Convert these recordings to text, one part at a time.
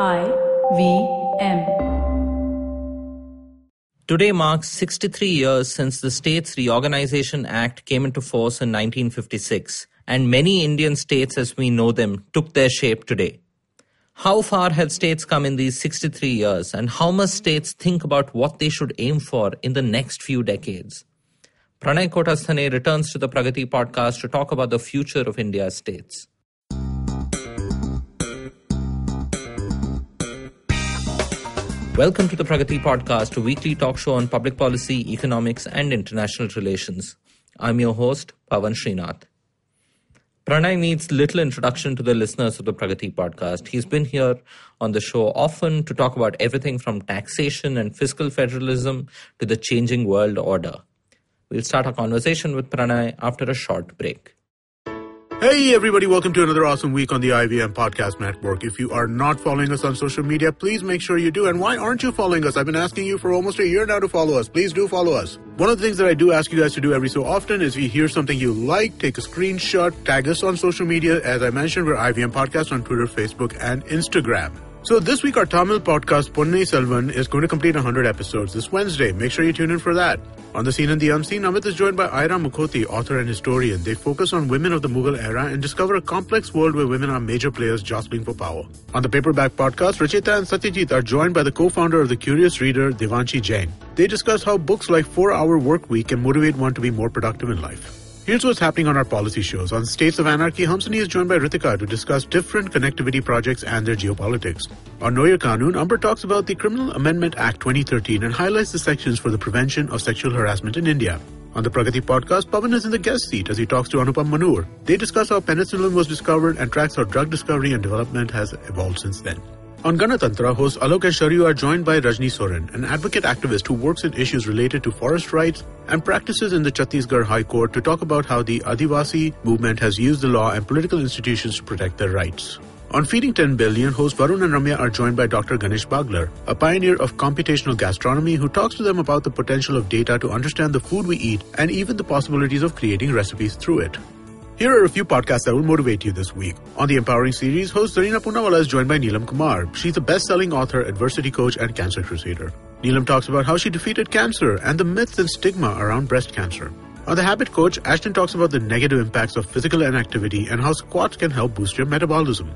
I V M. Today marks 63 years since the States Reorganization Act came into force in 1956, and many Indian states as we know them took their shape today. How far have states come in these 63 years, and how must states think about what they should aim for in the next few decades? Pranay Kotasthane returns to the Pragati podcast to talk about the future of India's states. Welcome to the Pragati Podcast, a weekly talk show on public policy, economics, and international relations. I'm your host, Pavan Srinath. Pranay needs little introduction to the listeners of the Pragati Podcast. He's been here on the show often to talk about everything from taxation and fiscal federalism to the changing world order. We'll start our conversation with Pranay after a short break. Hey everybody, welcome to another awesome week on the IVM Podcast Network. If you are not following us on social media, please make sure you do. And why aren't you following us? I've been asking you for almost a year now to follow us. Please do follow us. One of the things that I do ask you guys to do every so often is if you hear something you like, take a screenshot, tag us on social media. As I mentioned, we're IVM Podcast on Twitter, Facebook, and Instagram. So this week our Tamil podcast Ponniyin Selvan is going to complete 100 episodes this Wednesday. Make sure you tune in for that. On the scene and the unseen, Amit is joined by Ira Mukhoty, author and historian. They focus on women of the Mughal era and discover a complex world where women are major players jostling for power. On the Paperback podcast, Rachita and Satyajit are joined by the co-founder of The Curious Reader, Devanshi Jain. They discuss how books like 4-Hour Work Week can motivate one to be more productive in life. Here's what's happening on our policy shows. On States of Anarchy, Hamsini is joined by Ritika to discuss different connectivity projects and their geopolitics. On Naya Kanoon, Umber talks about the Criminal Amendment Act 2013 and highlights the sections for the prevention of sexual harassment in India. On the Pragati podcast, Pavan is in the guest seat as he talks to Anupam Manur. They discuss how penicillin was discovered and tracks how drug discovery and development has evolved since then. On Ganatantra, host Alok and Sharyu are joined by Rajni Soren, an advocate activist who works in issues related to forest rights and practices in the Chhattisgarh High Court to talk about how the Adivasi movement has used the law and political institutions to protect their rights. On Feeding 10 Billion, hosts Varun and Ramya are joined by Dr. Ganesh Bagler, a pioneer of computational gastronomy who talks to them about the potential of data to understand the food we eat and even the possibilities of creating recipes through it. Here are a few podcasts that will motivate you this week. On the Empowering series, host Zarina Poonawalla is joined by Neelam Kumar. She's a best-selling author, adversity coach, and cancer crusader. Neelam talks about how she defeated cancer and the myths and stigma around breast cancer. On The Habit Coach, Ashton talks about the negative impacts of physical inactivity and how squats can help boost your metabolism.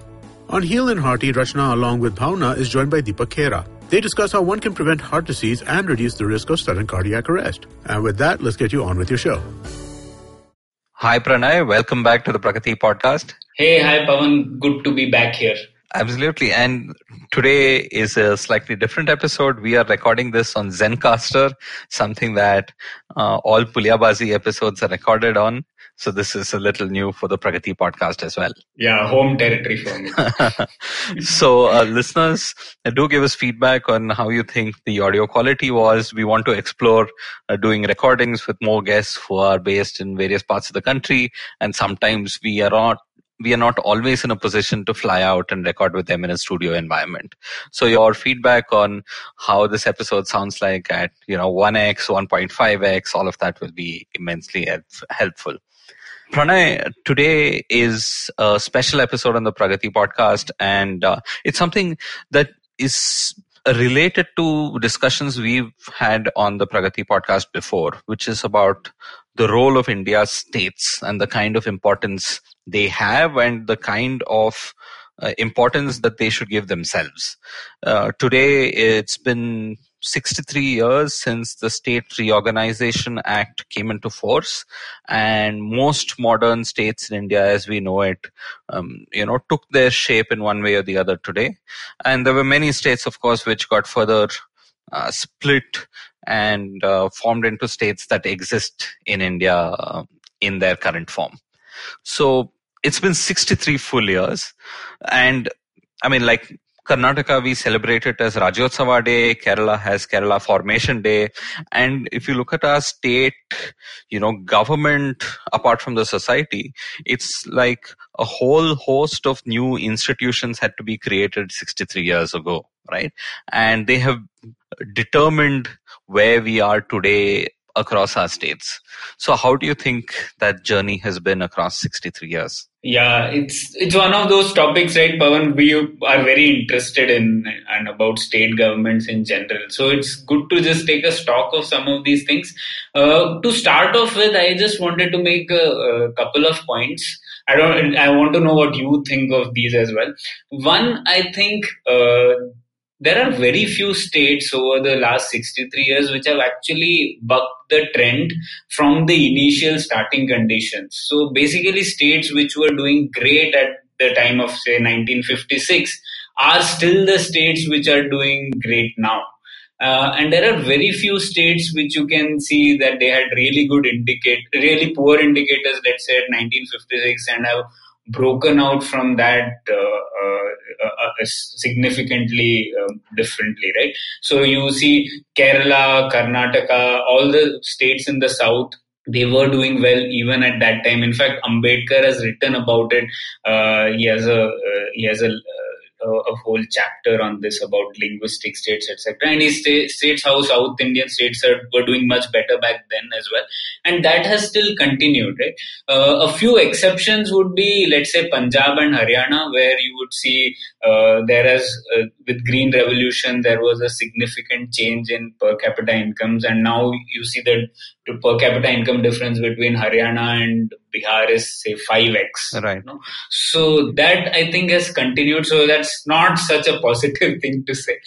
On Heal and Hearty, Rachna along with Bhavna is joined by Deepak Khera. They discuss how one can prevent heart disease and reduce the risk of sudden cardiac arrest. And with that, let's get you on with your show. Hi, Pranay. Welcome back to the Pragati podcast. Hey, hi, Pavan. Good to be back here. Absolutely. And today is a slightly different episode. We are recording this on Zencastr, something that uh, all Puliyabaazi episodes are recorded on. So this is a little new for the Pragati podcast as well. Yeah, home territory for me. so uh, listeners, uh, do give us feedback on how you think the audio quality was. We want to explore uh, doing recordings with more guests who are based in various parts of the country. And sometimes we are not we are not always in a position to fly out and record with them in a studio environment. So your feedback on how this episode sounds like at, you know, 1x, 1.5x, all of that will be immensely helpful. Pranay, today is a special episode on the Pragati podcast, and uh, it's something that is related to discussions we've had on the Pragati podcast before, which is about the role of India's states and the kind of importance they have and the kind of uh, importance that they should give themselves. Uh, today, it's been 63 years since the State Reorganization Act came into force, and most modern states in India, as we know it, um, you know, took their shape in one way or the other today. And there were many states, of course, which got further uh, split and uh, formed into states that exist in India uh, in their current form. So it's been 63 full years, and I mean, like Karnataka, we celebrate it as Rajyotsava Day. Kerala has Kerala Formation Day. And if you look at our state, you know, government, apart from the society, it's like a whole host of new institutions had to be created 63 years ago, right? And they have determined where we are today across our states. So, how do you think that journey has been across 63 years? Yeah, it's it's one of those topics, right, Pavan? We are very interested in and about state governments in general. So it's good to just take a stock of some of these things. Uh, to start off with, I just wanted to make a, a couple of points. I don't. I want to know what you think of these as well. One, I think uh, there are very few states over the last 63 years which have actually bucked the trend from the initial starting conditions. So basically, states which were doing great at the time of, say, 1956 are still the states which are doing great now. Uh, and there are very few states which you can see that they had really good indicate, really poor indicators, let's say at 1956, and have broken out from that uh, uh, uh, significantly um, differently, right? So you see Kerala, Karnataka, all the states in the south they were doing well even at that time. In fact, Ambedkar has written about it. Uh, he has a uh, he has a a whole chapter on this about linguistic states, etc. And he states how South Indian states are, were doing much better back then as well, and that has still continued. Right, uh, a few exceptions would be, let's say, Punjab and Haryana, where you would see uh, there uh, with Green Revolution there was a significant change in per capita incomes, and now you see that the per capita income difference between Haryana and Bihar is say 5x. Right. You know? So that I think has continued. So that's not such a positive thing to say.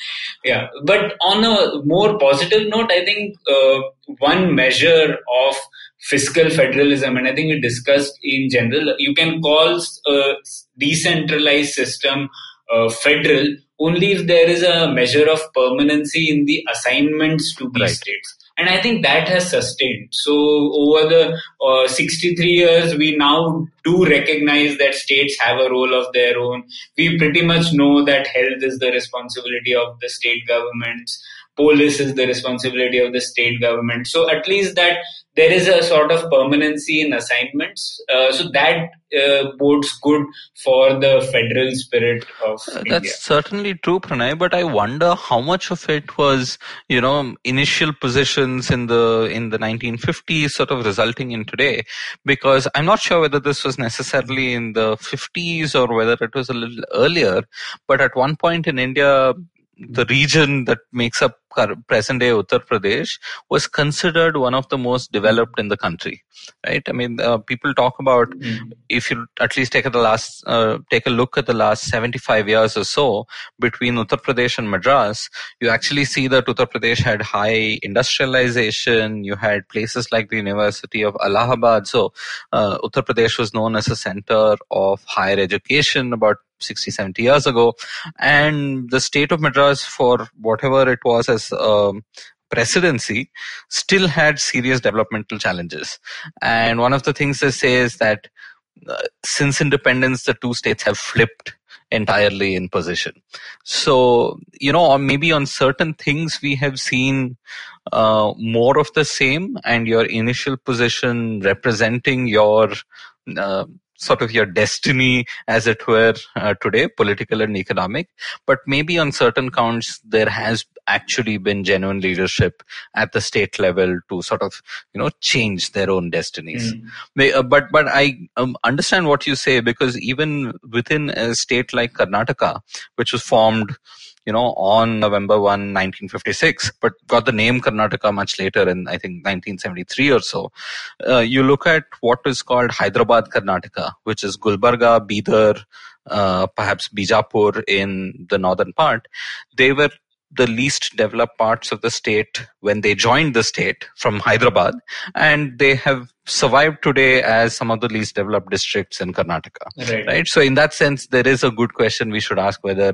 Yeah. But on a more positive note, I think uh, one measure of fiscal federalism, and I think we discussed in general, you can call a decentralized system uh, federal only if there is a measure of permanency in the assignments to these right. states and I think that has sustained. So over the uh, 63 years, we now do recognize that states have a role of their own. We pretty much know that health is the responsibility of the state governments. Police is the responsibility of the state government. So at least that there is a sort of permanency in assignments. Uh, so that uh, bodes good for the federal spirit of uh, That's certainly true, Pranay. But I wonder how much of it was, you know, initial positions in the in the 1950s, sort of resulting in today. Because I'm not sure whether this was necessarily in the 50s or whether it was a little earlier. But at one point in India, the region that makes up present day Uttar Pradesh was considered one of the most developed in the country, right? I mean, uh, people talk about mm. if you at least take a the last uh, take a look at the last 75 years or so between Uttar Pradesh and Madras, you actually see that Uttar Pradesh had high industrialization. You had places like the University of Allahabad. So uh, Uttar Pradesh was known as a center of higher education about 60, 70 years ago. And the state of Madras, for whatever it was as um, presidency, still had serious developmental challenges. And one of the things they say is that uh, since independence, the two states have flipped entirely in position. So, you know, or maybe on certain things we have seen uh, more of the same and your initial position representing your uh, sort of your destiny, as it were, uh, today, political and economic. But maybe on certain counts, there has actually been genuine leadership at the state level to sort of, you know, change their own destinies. Mm. Uh, but but I um, understand what you say because even within a state like Karnataka, which was formed you know, on November 1, 1956, but got the name Karnataka much later in, I think, 1973 or so. Uh, you look at what is called Hyderabad Karnataka, which is Gulbarga, Bidar, uh, perhaps Bijapur in the northern part. They were the least developed parts of the state when they joined the state from Hyderabad, and they have survived today as some of the least developed districts in Karnataka. Right. right. So, in that sense, there is a good question we should ask whether,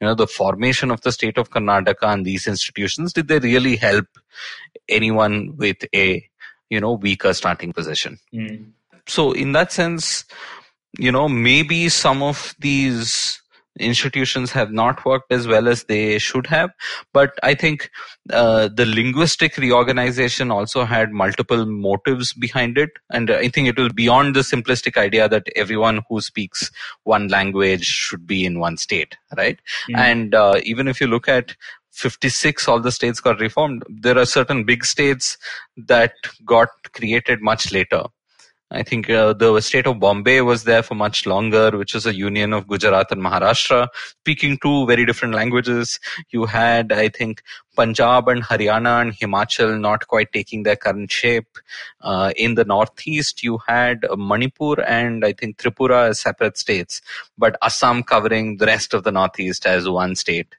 you know, the formation of the state of Karnataka and these institutions did they really help anyone with a, you know, weaker starting position? Mm. So, in that sense, you know, maybe some of these institutions have not worked as well as they should have. But I think uh, the linguistic reorganization also had multiple motives behind it. And I think it was beyond the simplistic idea that everyone who speaks one language should be in one state, right? Mm. And uh, even if you look at 56 all the states got reformed there are certain big states that got created much later I think uh, the state of Bombay was there for much longer, which is a union of Gujarat and Maharashtra, speaking two very different languages. You had, I think, Punjab and Haryana and Himachal not quite taking their current shape. Uh, in the northeast, you had Manipur and I think Tripura as separate states, but Assam covering the rest of the northeast as one state,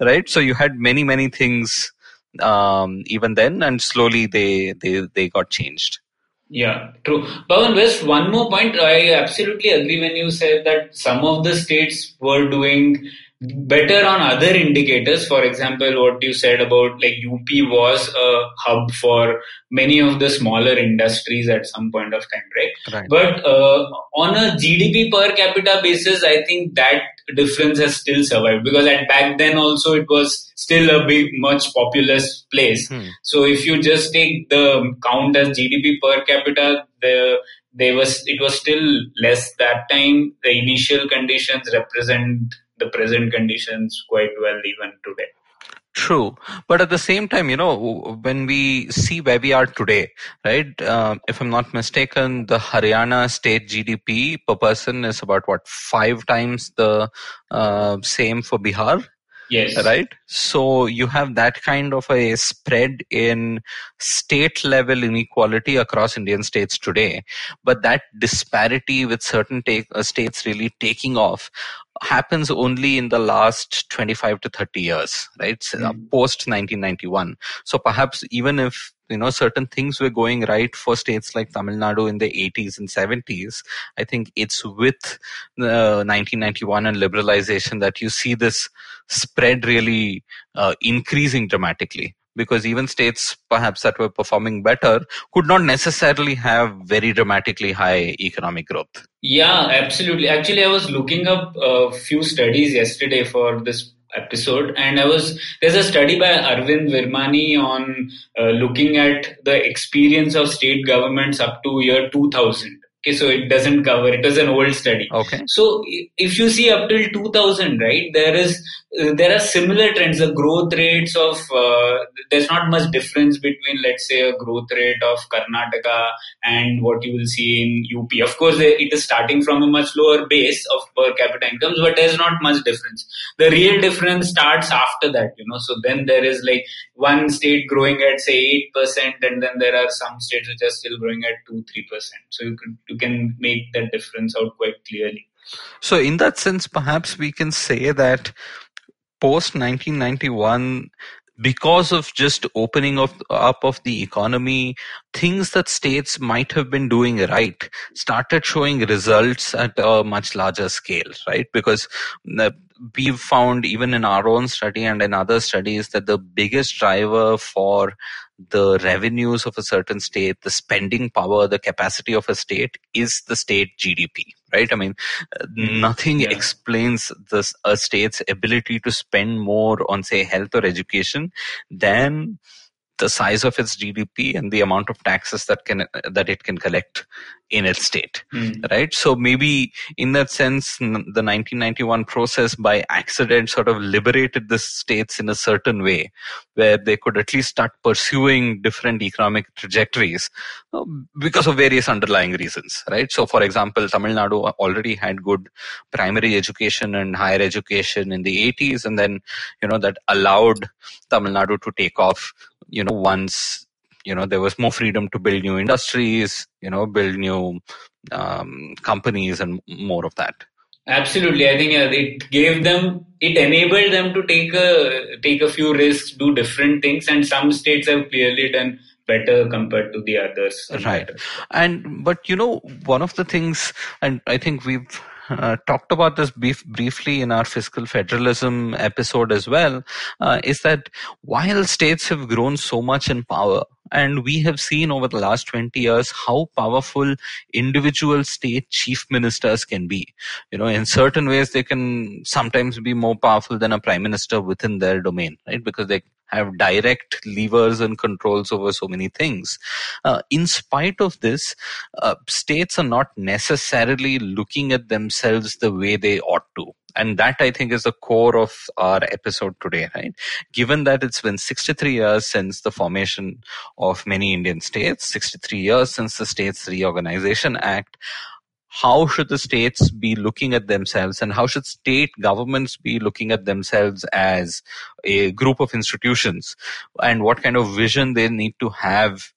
right? So you had many, many things um, even then, and slowly they they they got changed. Yeah, true. Pavan, West, one more point. I absolutely agree when you said that some of the states were doing better on other indicators. For example, what you said about like UP was a hub for many of the smaller industries at some point of time, right? right. But uh, on a GDP per capita basis, I think that difference has still survived because at back then also it was still a big, much populous place. Hmm. So if you just take the count as GDP per capita, the there was it was still less that time. The initial conditions represent the present conditions quite well even today. True, but at the same time, you know, when we see where we are today, right? Uh, if I'm not mistaken, the Haryana state GDP per person is about what five times the uh, same for Bihar. Yes. Right. So you have that kind of a spread in state level inequality across Indian states today. But that disparity with certain take, uh, states really taking off happens only in the last 25 to 30 years, right? Mm. Post 1991. So perhaps even if you know certain things were going right for states like Tamil Nadu in the 80s and 70s, I think it's with uh, 1991 and liberalization that you see this spread really uh, increasing dramatically because even states perhaps that were performing better could not necessarily have very dramatically high economic growth. Yeah, absolutely. Actually, I was looking up a few studies yesterday for this episode. And i was there's a study by arvind virmani on uh, looking at the experience of state governments up to year 2000 Okay, so it doesn't cover. It was an old study. Okay. So if you see up till 2000, right, there is uh, there are similar trends. The growth rates of uh, there's not much difference between, let's say, a growth rate of Karnataka and what you will see in UP. Of course, it is starting from a much lower base of per capita incomes, but there's not much difference. The real difference starts after that, you know. So then there is like one state growing at say eight percent, and then there are some states which are still growing at two, three percent. So you could you can make that difference out quite clearly. So in that sense, perhaps we can say that post 1991 because of just opening of, up of the economy, things that states might have been doing right started showing results at a much larger scale, right? Because uh, we've found even in our own study and in other studies that the biggest driver for the revenues of a certain state, the spending power, the capacity of a state is the state GDP, right? I mean, mm-hmm. nothing yeah. explains this a state's ability to spend more on, say, health or education than the size of its GDP and the amount of taxes that can that it can collect in its state, mm. right? So maybe in that sense, the 1991 process by accident sort of liberated the states in a certain way, where they could at least start pursuing different economic trajectories uh, because of various underlying reasons, right? So, for example, Tamil Nadu already had good primary education and higher education in the 80s, and then you know that allowed Tamil Nadu to take off you know once you know there was more freedom to build new industries you know build new um, companies and more of that. Absolutely. I think yeah, it gave them it enabled them to take a take a few risks do different things and some states have clearly done better compared to the others. Right. And but you know one of the things and i think we've uh, talked about this brief, briefly in our fiscal federalism episode as well, uh, is that while states have grown so much in power, and we have seen over the last 20 years how powerful individual state chief ministers can be. You know in certain ways they can sometimes be more powerful than a prime minister within their domain right? Because they have direct levers and controls over so many things. Uh, in spite of this, uh, states are not necessarily looking at themselves the way they ought to and that i think is the core of our episode today right given that it's been 63 years since the formation of many indian states 63 years since the states reorganization act how should the states be looking at themselves and how should state governments be looking at themselves as a group of institutions? And what kind of vision they need to have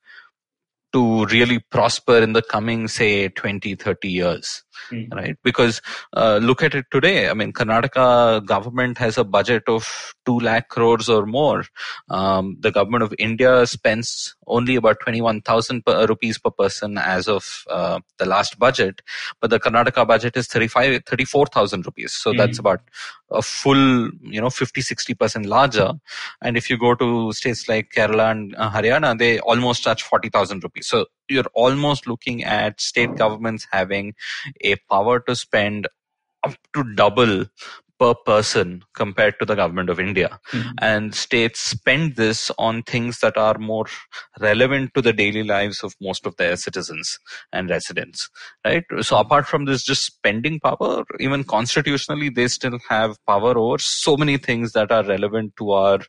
to really prosper in the coming say 20 30 years mm. right? Because uh, look at it today. I mean karnataka government has a budget of 2 lakh crores or more. Um, the government of india spends only about 21000 per, rupees per person as of uh, the last budget but the karnataka budget is 35 34000 rupees. So mm. that's about a full you know 50 60% larger. And if you go to states like kerala and uh, haryana they almost touch 40000 rupees. So you're almost looking at state governments having a power to spend up to double per person compared to the government of India. Mm-hmm. And states spend this on things that are more relevant to the daily lives of most of their citizens and residents. Right? So apart from this just spending power, even constitutionally they still have power over so many things that are relevant to our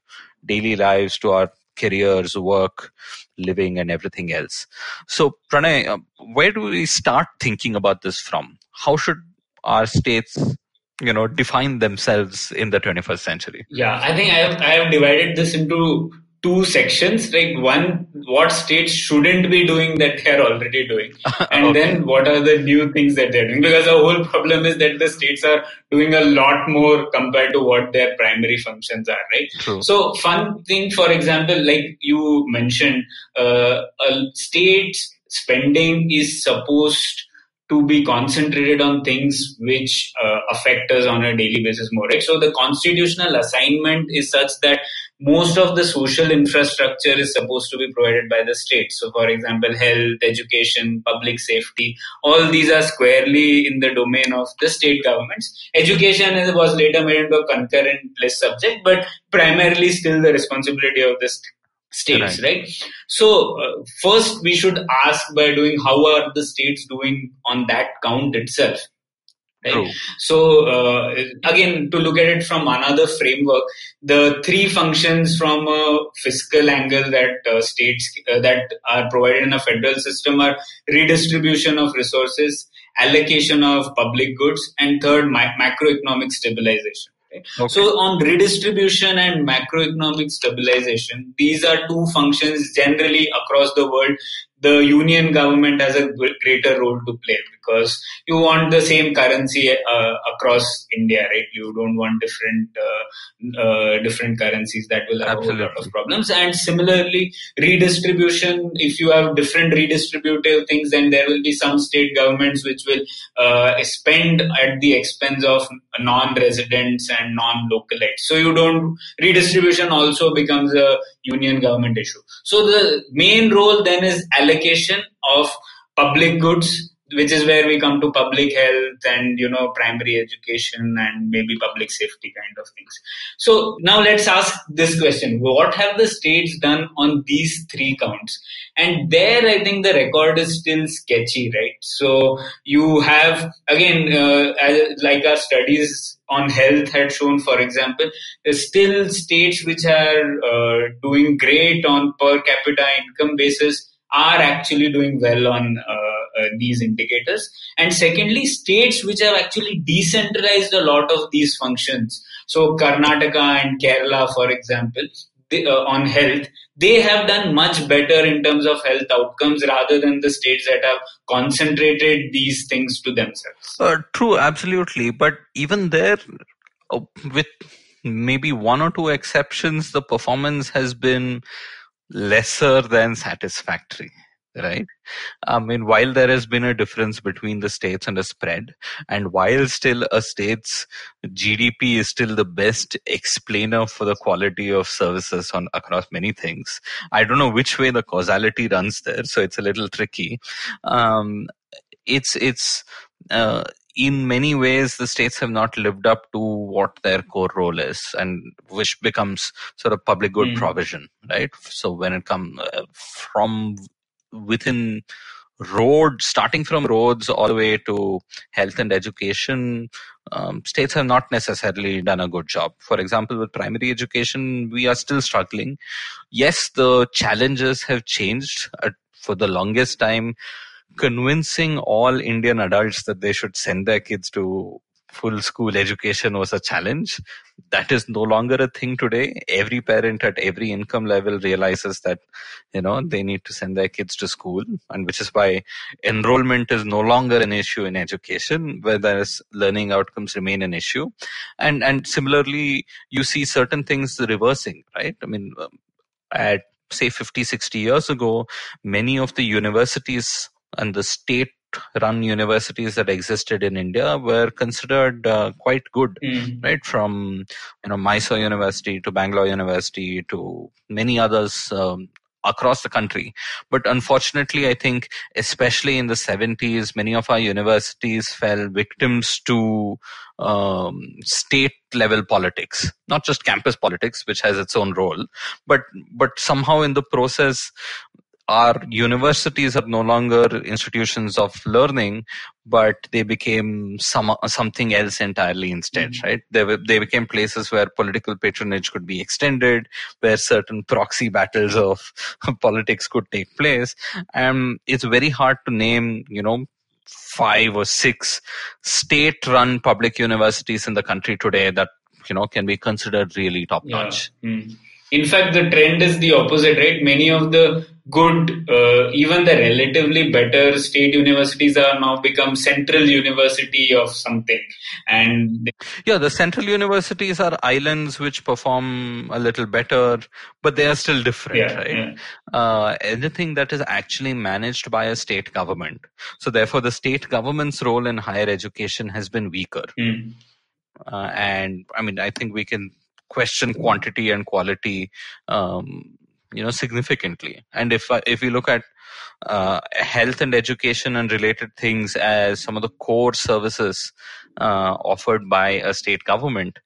daily lives, to our careers, work, living, and everything else. So, Pranay, uh, where do we start thinking about this from? How should our states you know define themselves in the 21st century yeah i think i have, I have divided this into two sections like one what states shouldn't be doing that they're already doing and okay. then what are the new things that they're doing because the whole problem is that the states are doing a lot more compared to what their primary functions are right True. so fun thing for example like you mentioned uh, a state's spending is supposed to be concentrated on things which uh, affect us on a daily basis more right so the constitutional assignment is such that most of the social infrastructure is supposed to be provided by the state so for example health education public safety all these are squarely in the domain of the state governments education was later made into a concurrent list subject but primarily still the responsibility of the states, right? right? So uh, first we should ask by doing how are the states doing on that count itself. Right. True. So uh, again, to look at it from another framework, the three functions from a fiscal angle that uh, states uh, that are provided in a federal system are redistribution of resources, allocation of public goods, and third, ma- macroeconomic stabilization. Okay. So on redistribution and macroeconomic stabilization, these are two functions generally across the world the union government has a greater role to play because you want the same currency uh, across India, right? You don't want different uh, uh, different currencies that will have Absolutely. a lot of problems. And similarly, redistribution. If you have different redistributive things, then there will be some state governments which will uh, spend at the expense of non-residents and non-localites. So you don't redistribution also becomes a union government issue. So the main role then is allocation of public goods which is where we come to public health and you know primary education and maybe public safety kind of things. So now let's ask this question. What have the states done on these three counts? And there i think the record is still sketchy right? So you have again uh, like our studies on health had shown, for example, still states which are uh, doing great on per capita income basis are actually doing well on uh, uh, these indicators. And secondly, states which have actually decentralized a lot of these functions. So Karnataka and Kerala, for example, uh, on health, they have done much better in terms of health outcomes rather than the states that have concentrated these things to themselves. Uh, true, absolutely. But even there, uh, with maybe one or two exceptions, the performance has been lesser than satisfactory right? I mean, while there has been a difference between the states and a spread, and while still a state's GDP is still the best explainer for the quality of services on across many things, I don't know which way the causality runs there, so it's a little tricky. Um, it's it's uh, in many ways the states have not lived up to what their core role is and which becomes sort of public good Mm. provision right so when it comes uh, from within roads starting from roads all the way to health and education um, states have not necessarily done a good job. For example with primary education we are still struggling. Yes the challenges have changed uh, for the longest time convincing all Indian adults that they should send their kids to full school education was a challenge. That is no longer a thing today. Every parent at every income level realizes that, you know, they need to send their kids to school and which is why enrollment is no longer an issue in education, whereas learning outcomes remain an issue. And, and similarly, you see certain things reversing, right? I mean, at say 50, 60 years ago, many of the universities and the state run universities that existed in India were considered uh, quite good, Mm. right? From you know Mysore University to Bangalore University to many others um, across the country. But unfortunately, I think especially in the 70s, many of our universities fell victims to um, state level politics, not just campus politics, which has its own role, but but somehow in the process our universities are no longer institutions of learning, but they became some something else entirely instead, Mhm. right? They they became places where political patronage could be extended, where certain proxy battles of politics could take place, and it's very hard to name, you know. Five or six state-run public universities in the country today that you know can be considered really top-notch. Yeah. Mm. In fact, the trend is the opposite, right? Many of the good, uh, even the relatively better state universities are now become central university of something, and they, Yeah, the central universities are islands which perform a little better, but they are still different, yeah, right? yeah. Uh, anything that is actually managed by a state government. So therefore, the state government's role in higher education has been weaker. Mm. Uh, and I mean, I think we can question quantity and quality, um, you know, significantly. And if if we look at uh, health and education and related things as some of the core services uh, offered by a state government,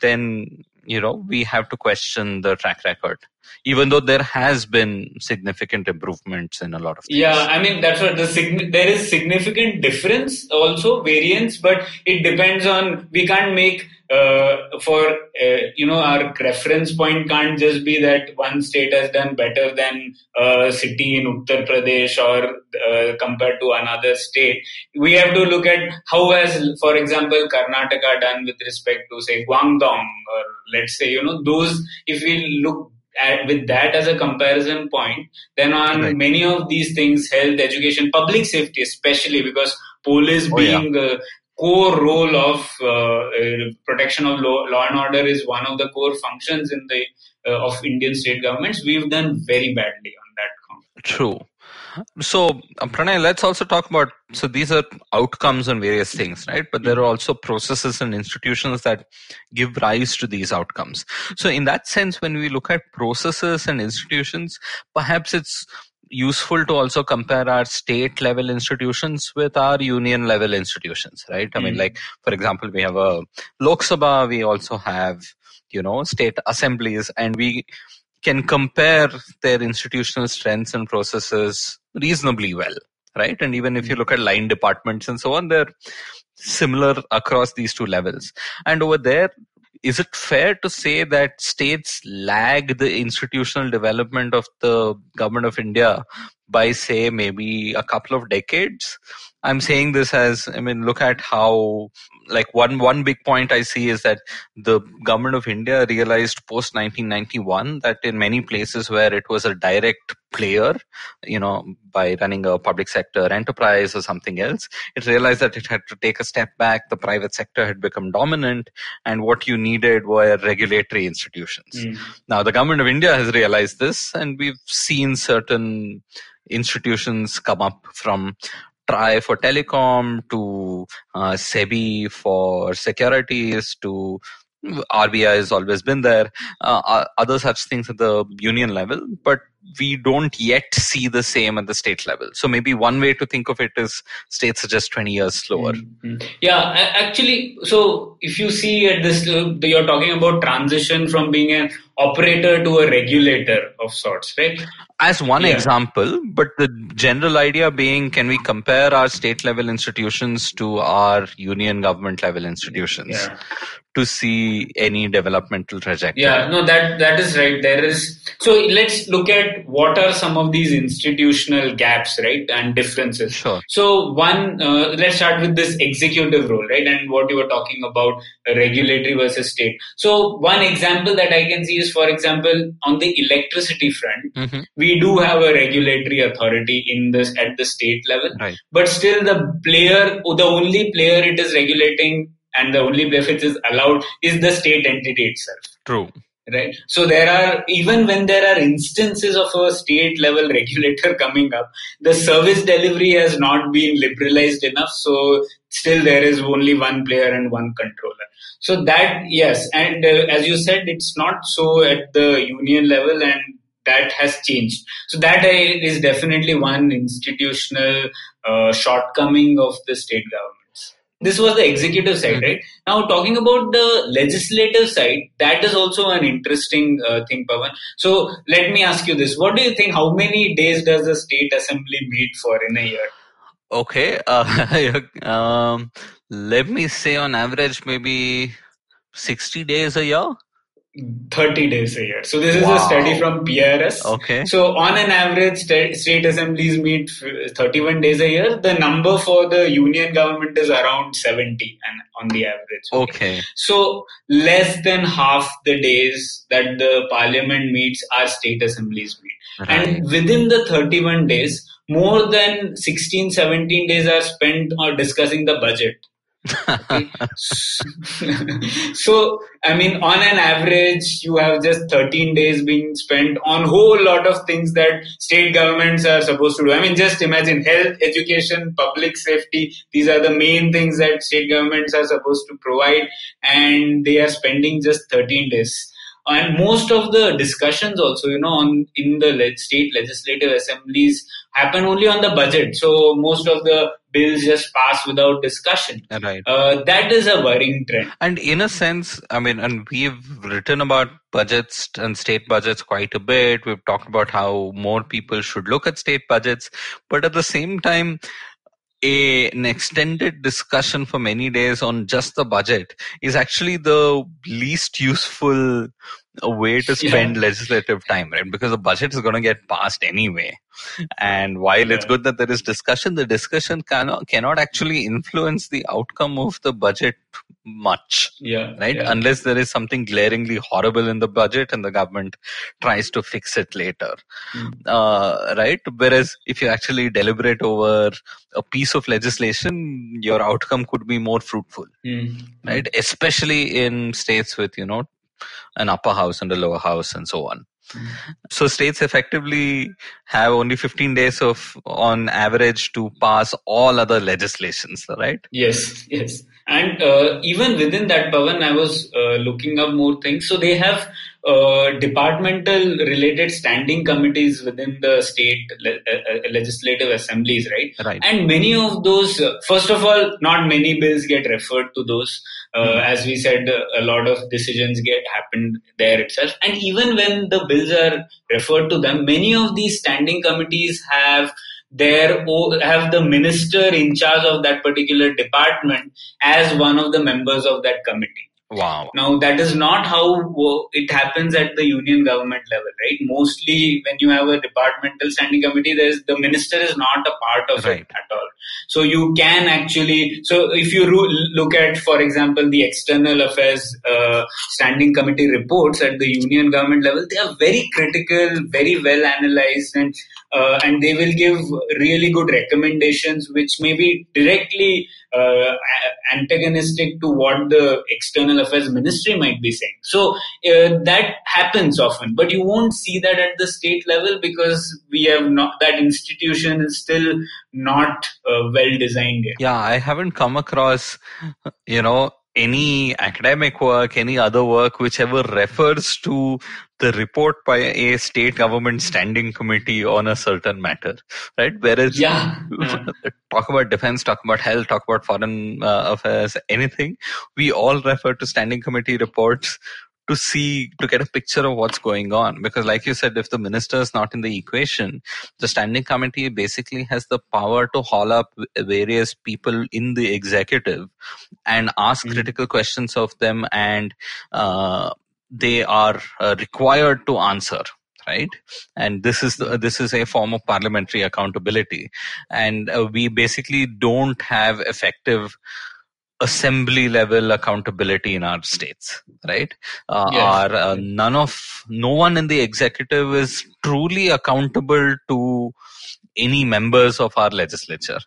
then you know we have to question the track record, even though there has been significant improvements in a lot of things. Yeah, I mean that's what the sign- there is significant difference also variance, but it depends on we can't make uh, for uh, you know our reference point can't just be that one state has done better than a city in Uttar Pradesh or uh, compared to another state. We have to look at how has, for example, Karnataka done with respect to say Guangdong or let's say you know those. If we look at, with that as a comparison point, then on Right. many of these things, health, education, public safety, especially because police Oh, yeah. being the core role of uh, uh, protection of law, law and order is one of the core functions in the uh, of Indian state governments. We've done very badly on that count. True. So, um, Pranay, let's also talk about. So, these are outcomes and various things, right? But there are also processes and institutions that give rise to these outcomes. So, in that sense, when we look at processes and institutions, perhaps it's useful to also compare our state level institutions with our union level institutions, right? I mean, Mm. like, for example, we have a Lok Sabha, we also have, you know, state assemblies, and we can compare their institutional strengths and processes reasonably well, right? And even if you hmm. look at line departments and so on, they're similar across these two levels. And over there, is it fair to say that states lag the institutional development of the government of India by, say, maybe a couple of decades? I'm saying this as, I mean, look at how, like, one, one big point I see is that the government of India realized post 1991 that in many places where it was a direct player, you know, by running a public sector enterprise or something else, it realized that it had to take a step back. The private sector had become dominant, and what you needed were regulatory institutions. Mm. Now, the government of India has realized this, and we've seen certain, institutions come up from TRAI for telecom to uh, SEBI for securities to RBI has always been there, uh, other such things at the union level, but we don't yet see the same at the state level. So maybe one way to think of it is states are just 20 years slower. Mm-hmm. Yeah, actually, so if you see at this, uh, you're talking about transition from being an operator to a regulator of sorts, right? As one yeah. example, but the general idea being can we compare our state level institutions to our union government level institutions? Yeah to see any developmental trajectory. Yeah, no, that that is right. There is so let's look at what are some of these institutional gaps, right, and differences. Sure. So one, uh, let's start with this executive role, right, and what you were talking about regulatory versus state. So one example that I can see is, for example, on the electricity front, mm-hmm. we do have a regulatory authority in this at the state level, right. but still the player, the only player it is regulating and the only which is allowed is the state entity itself. True. Right. So there are, even when there are instances of a state level regulator coming up, the service delivery has not been liberalized enough. So still there is only one player and one controller. So that, yes. And uh, as you said, it's not so at the union level and that has changed. So that is definitely one institutional uh, shortcoming of the state government. This was the executive side, mm-hmm. right? Now, talking about the legislative side, that is also an interesting uh, thing, Pavan. So, let me ask you this: What do you think? How many days does the state assembly meet for in a year? Okay, uh, um, let me say on average, maybe sixty days a year. 30 days a year. So this is wow. a study from PRS. Okay. So on an average, state assemblies meet 31 days a year. The number for the union government is around 70 and on the average. Okay. So less than half the days that the parliament meets are state assemblies meet. Right. And within the 31 days, more than 16, 17 days are spent on discussing the budget so i mean on an average you have just 13 days being spent on whole lot of things that state governments are supposed to do. I mean just imagine health education public safety. These are the main things that state governments are supposed to provide and they are spending just 13 days and most of the discussions also you know on in the state legislative assemblies happen only on the budget. So most of the bills just pass without discussion. Right. Uh, that is a worrying trend. And in a sense i mean and we've written about budgets and state budgets quite a bit. We've talked about how more people should look at state budgets. But at the same time a, an extended discussion for many days on just the budget is actually the least useful way to spend yeah. legislative time, right? Because the budget is going to get passed anyway. And while yeah. it's good that there is discussion, the discussion cannot cannot actually influence the outcome of the budget much. Yeah. Right? Yeah. Unless there is something glaringly horrible in the budget and the government tries to fix it later. Mm. Uh, right? Whereas if you actually deliberate over a piece of legislation, your outcome could be more fruitful. Mm. Right? Especially in states with, you know, an upper house and a lower house and so on. Mm-hmm. So states effectively have only 15 days of on average to pass all other legislations, right? Yes, yes. And uh, even within that, Pavan, I was uh, looking up more things. So they have uh, departmental related standing committees within the state le- uh, uh, legislative assemblies, right? Right. And many of those, uh, first of all, not many bills get referred to those. Mm-hmm. As we said, a lot of decisions get happened there itself. And even when the bills are referred to them, many of these standing committees have their have the minister in charge of that particular department as one of the members of that committee Wow. Now, that is not how it happens at the union government level, right? Mostly, when you have a departmental standing committee, there's the minister is not a part of right. it at all. So you can actually, so if you look at, for example, the external affairs uh, standing committee reports at the union government level, they are very critical, very well analyzed, and uh, and they will give really good recommendations which may be directly uh, antagonistic to what the external affairs ministry might be saying so uh, that happens often but you won't see that at the state level because we have not that institution is still not uh, well designed yet. yeah i haven't come across you know any academic work, any other work which ever refers to the report by a state government standing committee on a certain matter, right? Whereas, yeah. talk about defense, talk about health, talk about foreign uh, affairs, anything, we all refer to standing committee reports to see to get a picture of what's going on. Because like you said if the minister is not in the equation the standing committee basically has the power to haul up various people in the executive and ask mm-hmm. critical questions of them and uh, they are uh, required to answer right? And this is the, this is a form of parliamentary accountability. And uh, we basically don't have effective assembly level accountability in our states right? Uh, yes. our uh, none of no one in the executive is truly accountable to any members of our legislature.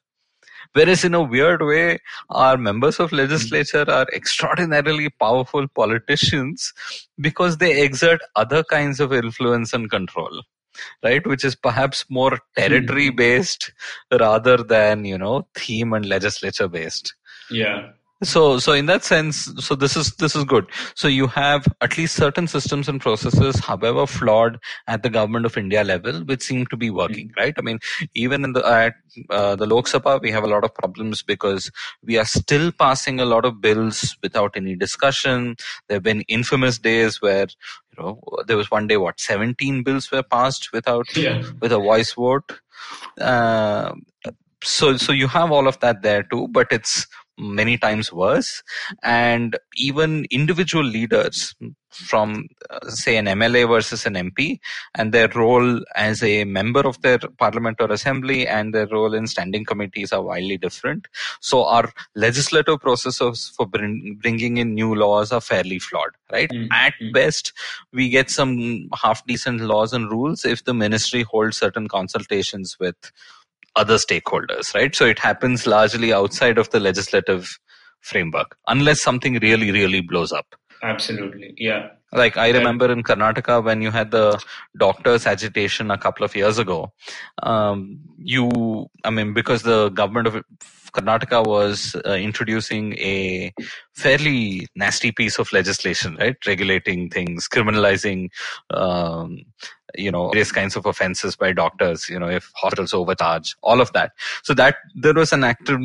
Whereas in a weird way our members of legislature are extraordinarily powerful politicians because they exert other kinds of influence and control right? Which is perhaps more territory based rather than you know theme and legislature based yeah so so in that sense so this is this is good so you have at least certain systems and processes however flawed at the government of india level which seem to be working mm-hmm. right i mean even in the at uh, the lok sabha we have a lot of problems because we are still passing a lot of bills without any discussion there have been infamous days where you know there was one day what 17 bills were passed without yeah. with a voice vote uh, so so you have all of that there too but it's many times worse. And even individual leaders from uh, say an MLA versus an MP and their role as a member of their parliament or assembly and their role in standing committees are wildly different. So our legislative processes for bring, bringing in new laws are fairly flawed right? Mm-hmm. at best we get some half decent laws and rules if the ministry holds certain consultations with other stakeholders, right? So it happens largely outside of the legislative framework, unless something really, really blows up. Absolutely, yeah. Like I remember in Karnataka when you had the doctors' agitation a couple of years ago, um, you, I mean, because the government of Karnataka was uh, introducing a fairly nasty piece of legislation, right? Regulating things, criminalizing, um, you know, various kinds of offenses by doctors, you know, if hospitals overcharge, all of that. So that there was an active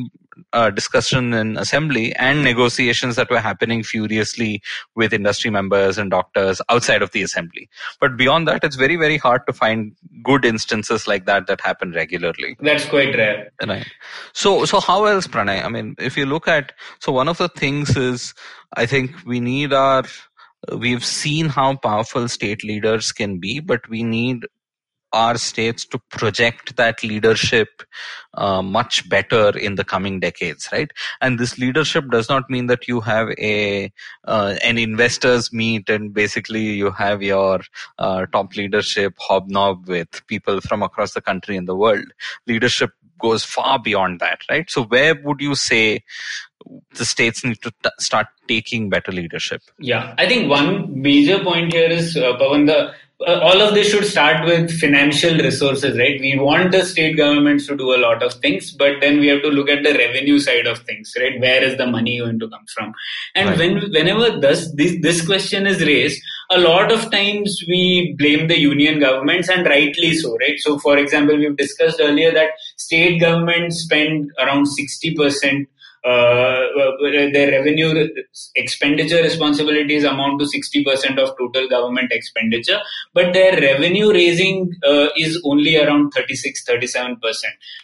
uh, discussion in assembly and negotiations that were happening furiously with industry members and doctors outside of the assembly. But beyond that, it's very, very hard to find good instances like that that happen regularly. That's quite rare. Right. So, so how else, Pranay? I mean, if you look at, so one of the things is, I think we need our, we've seen how powerful state leaders can be, but we need our states to project that leadership uh, much better in the coming decades right? And this leadership does not mean that you have a uh, an investors meet and basically you have your uh, top leadership hobnob with people from across the country and the world. Leadership goes far beyond that right? So where would you say the states need to t- start taking better leadership yeah i think one major point here is uh, Pavan, the uh, all of this should start with financial resources, right? We want the state governments to do a lot of things, but then we have to look at the revenue side of things, right? Where is the money going to come from? And right. when whenever this, this this question is raised, a lot of times we blame the union governments, and rightly so, right? So, for example, we've discussed earlier that state governments spend around sixty percent uh, their revenue expenditure responsibilities amount to 60% of total government expenditure, but their revenue raising uh, is only around 36 37%,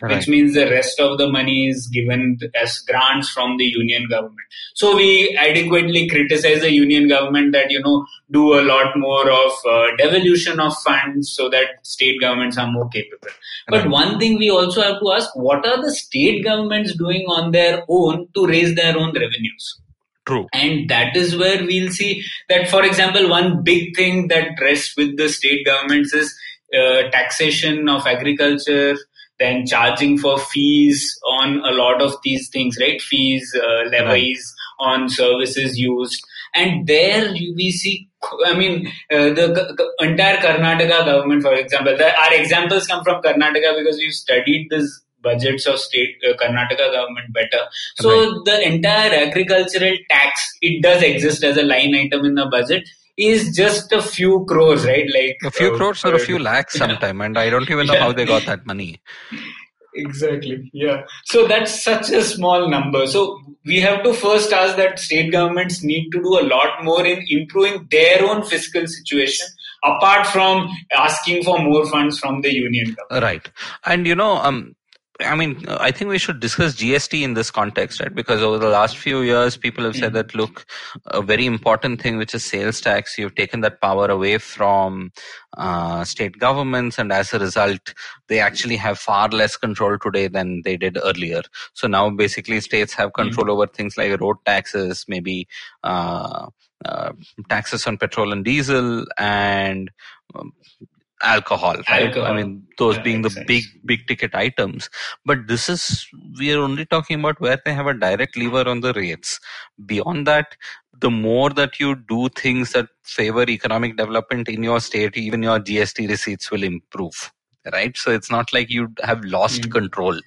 right. which means the rest of the money is given as grants from the union government. So we adequately criticize the union government that, you know, do a lot more of uh, devolution of funds so that state governments are more capable. But right. one thing we also have to ask what are the state governments doing on their own to raise their own revenues? True. And that is where we'll see that, for example, one big thing that rests with the state governments is uh, taxation of agriculture, then charging for fees on a lot of these things, right? Fees, uh, levies right. on services used. And there we see, I mean, uh, the entire Karnataka government, for example, the, our examples come from Karnataka because we've studied this budgets of state uh, Karnataka government better. So right. the entire agricultural tax, it does exist as a line item in the budget is just a few crores, right? Like a few uh, crores or a few lakhs yeah. sometime, and I don't even know yeah. how they got that money. Exactly. Yeah. So that's such a small number. So we have to first ask that state governments need to do a lot more in improving their own fiscal situation apart from asking for more funds from the union government. Right. And you know, um, I mean, I think we should discuss GST in this context, right? Because over the last few years, people have said hmm. that, look, a very important thing, which is sales tax, you've taken that power away from uh, state governments, and as a result, they actually have far less control today than they did earlier. So now, basically, states have hmm. control mm. over things like road taxes, maybe uh, uh, taxes on petrol and diesel, and um, alcohol, right? Alcohol. I mean, those being the sense. big, big ticket items. But this is, we are only talking about where they have a direct lever on the rates. Beyond that, the more that you do things that favor economic development in your state, even your GST receipts will improve, right? So it's not like you have lost mm. control.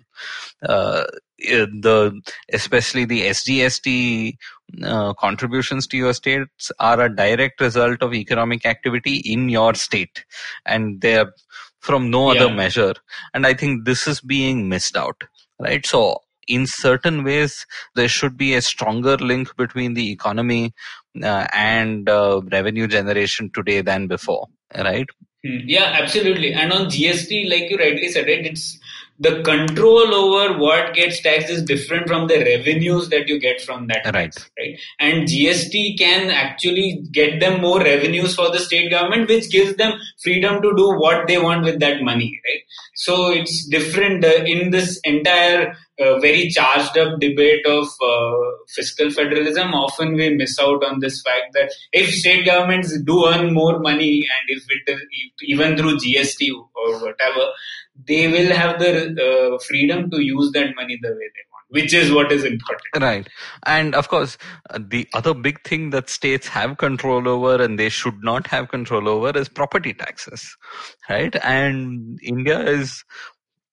Uh, the especially the SGST uh, contributions to your states are a direct result of economic activity in your state, and they're from no yeah. other measure. And I think this is being missed out, right? So in certain ways, there should be a stronger link between the economy uh, and uh, revenue generation today than before, right? Hmm. Yeah, absolutely. And on GST, like you rightly said, right, it's the control over what gets taxed is different from the revenues that you get from that right tax, right. and gst can actually get them more revenues for the state government which gives them freedom to do what they want with that money right? So it's different uh, in this entire uh, very charged up debate of uh, fiscal federalism often we miss out on this fact that if state governments do earn more money and if it is even through gst or whatever they will have the uh, freedom to use that money the way they want which is what is important. Right. And of course uh, the other big thing that states have control over and they should not have control over is property taxes right? And india is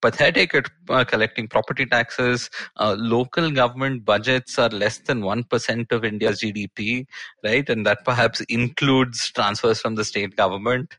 pathetic at uh, collecting property taxes. Uh, local government budgets are less than 1% of India's GDP, right? And that perhaps includes transfers from the state government.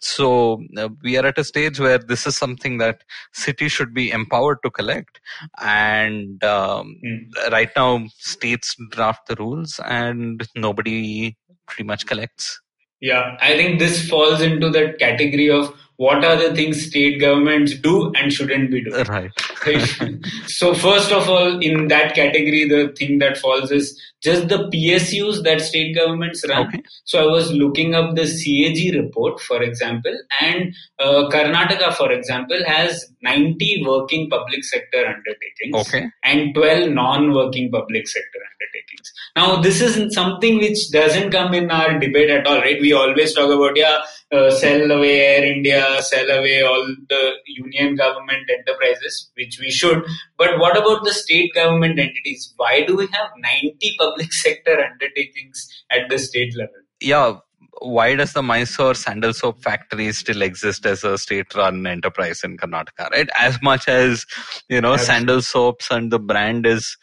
So uh, we are at a stage where this is something that cities should be empowered to collect. And um, mm. right now, states draft the rules and nobody pretty much collects. Yeah, I think this falls into that category of what are the things state governments do and shouldn't be doing. Right. so first of all, in that category, the thing that falls is just the PSUs that state governments run. Okay. So I was looking up the CAG report, for example, and uh, Karnataka, for example, has 90 working public sector undertakings okay. and 12 non-working public sector undertakings. Now, this is something which doesn't come in our debate at all, right? We always talk about, yeah, uh, sell away Air India, sell away all the union government enterprises, which we should. But what about the state government entities? Why do we have 90 public sector undertakings at the state level? Yeah, why does the Mysore sandal soap factory still exist as a state-run enterprise in Karnataka? Right, as much as you know, Absolutely. sandal soaps and the brand is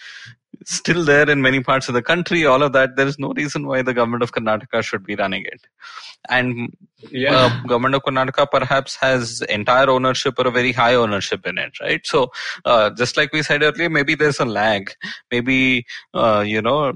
still there in many parts of the country. All of that, there is no reason why the government of Karnataka should be running it. And yeah. uh, government of Karnataka perhaps has entire ownership or a very high ownership in it, right? So, uh, just like we said earlier, maybe there's a lag. Maybe uh, you know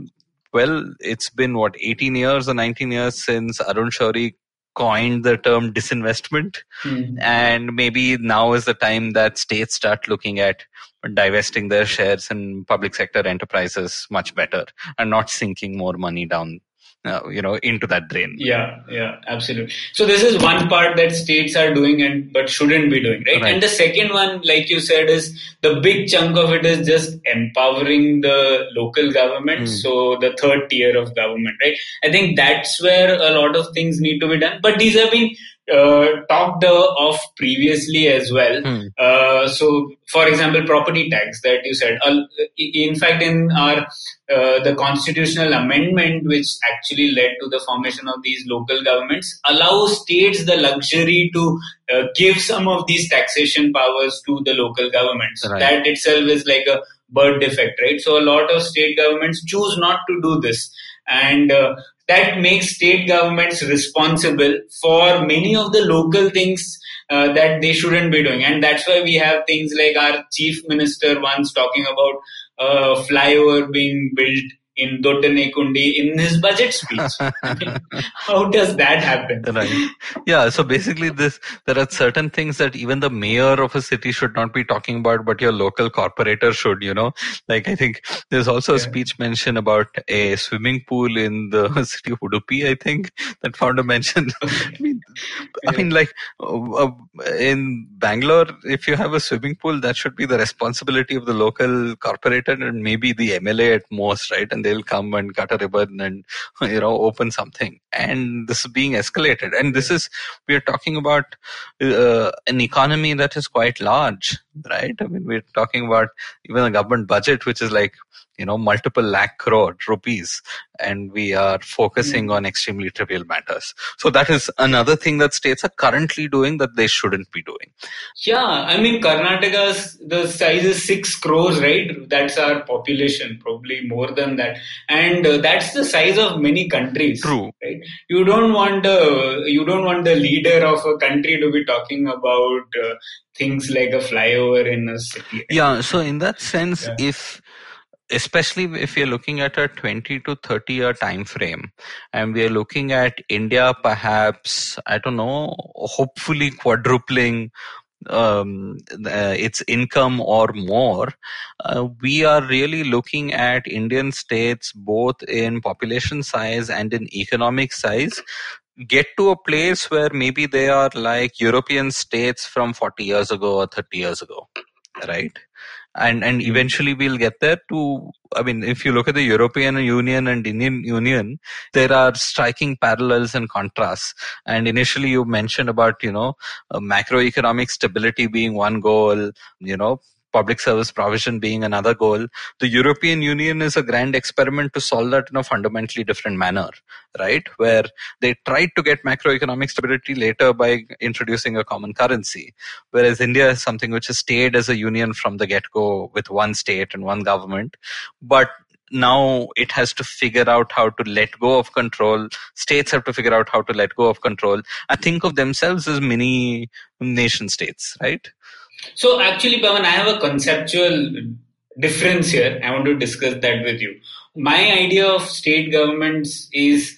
well, it's been what 18 years or 19 years since Arun Shourie coined the term disinvestment, mm. and maybe now is the time that states start looking at divesting their shares in public sector enterprises much better and not sinking more money down uh, you know into that drain yeah yeah absolutely so this is one part that states are doing and but shouldn't be doing right? right? and the second one like you said is the big chunk of it is just empowering the local government mm. so the third tier of government right i think that's where a lot of things need to be done but these have been uh, talked uh, of previously as well. Hmm. Uh, so, for example, property tax that you said. Uh, in fact, in our uh, the constitutional amendment, which actually led to the formation of these local governments, allows states the luxury to uh, give some of these taxation powers to the local governments. Right. That itself is like a bird defect, right? So, a lot of state governments choose not to do this, and uh, that makes state governments responsible for many of the local things uh, that they shouldn't be doing. And that's why we have things like our chief minister once talking about a flyover being built in in his budget speech. How does that happen? right. Yeah so basically this there are certain things that even the mayor of a city should not be talking about but your local corporator should you know? Like i think there's also a speech mention about a swimming pool in the city of udupi i think that found a mention. I mean i mean like uh, uh, in bangalore if you have a swimming pool that should be the responsibility of the local corporator and maybe the mla at most right? And they'll come and cut a ribbon and you know open something. And this is being escalated. And this is we are talking about uh, an economy that is quite large right? I mean we're talking about even a government budget which is like you know multiple lakh crore rupees and we are focusing on extremely trivial matters so that is another thing that states are currently doing that they shouldn't be doing Yeah, I mean, Karnataka's the size is six crores, right? That's our population, probably more than that, and uh, that's the size of many countries. True. right? You don't want the you don't want the leader of a country to be talking about uh, things like a flyover in a city. yeah so in that sense Yeah. if especially if you're looking at a 20 to 30 year time frame and we are looking at india perhaps i don't know hopefully quadrupling um, uh, its income or more, uh, we are really looking at Indian states both in population size and in economic size get to a place where maybe they are like European states from 40 years ago or 30 years ago, right? And and Mm. eventually we'll get there to. I mean, if you look at the European Union and Indian Union, there are striking parallels and contrasts. And initially, you mentioned about you know uh, macroeconomic stability being one goal, you know public service provision being another goal. The European Union is a grand experiment to solve that in a fundamentally different manner, right? Where they tried to get macroeconomic stability later by introducing a common currency, whereas India is something which has stayed as a union from the get go with one state and one government. But now it has to figure out how to let go of control. States have to figure out how to let go of control and think of themselves as mini nation states, right? So actually, Pavan, I have a conceptual difference here. I want to discuss that with you. My idea of state governments is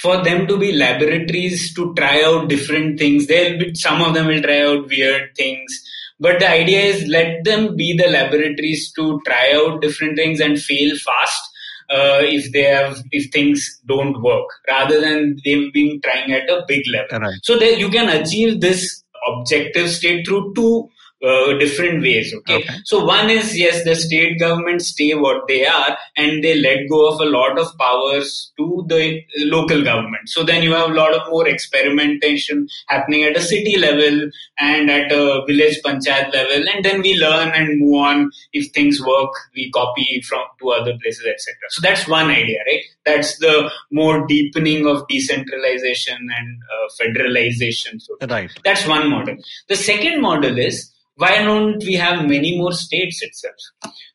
for them to be laboratories to try out different things. There'll be some of them will try out weird things, but the idea is let them be the laboratories to try out different things and fail fast. Uh, if they have, if things don't work, rather than them being trying at a big level. Right. So that you can achieve this objective state through two uh, different ways. Okay? Okay. So one is yes, the state governments stay what they are, and they let go of a lot of powers to the local government. So then you have a lot of more experimentation happening at a city level and at a village panchayat level, and then we learn and move on. If things work, we copy from to other places, etc. So that's one idea, right? That's the more deepening of decentralization and uh, federalization. So Right. that's one model. The second model is why don't we have many more states itself?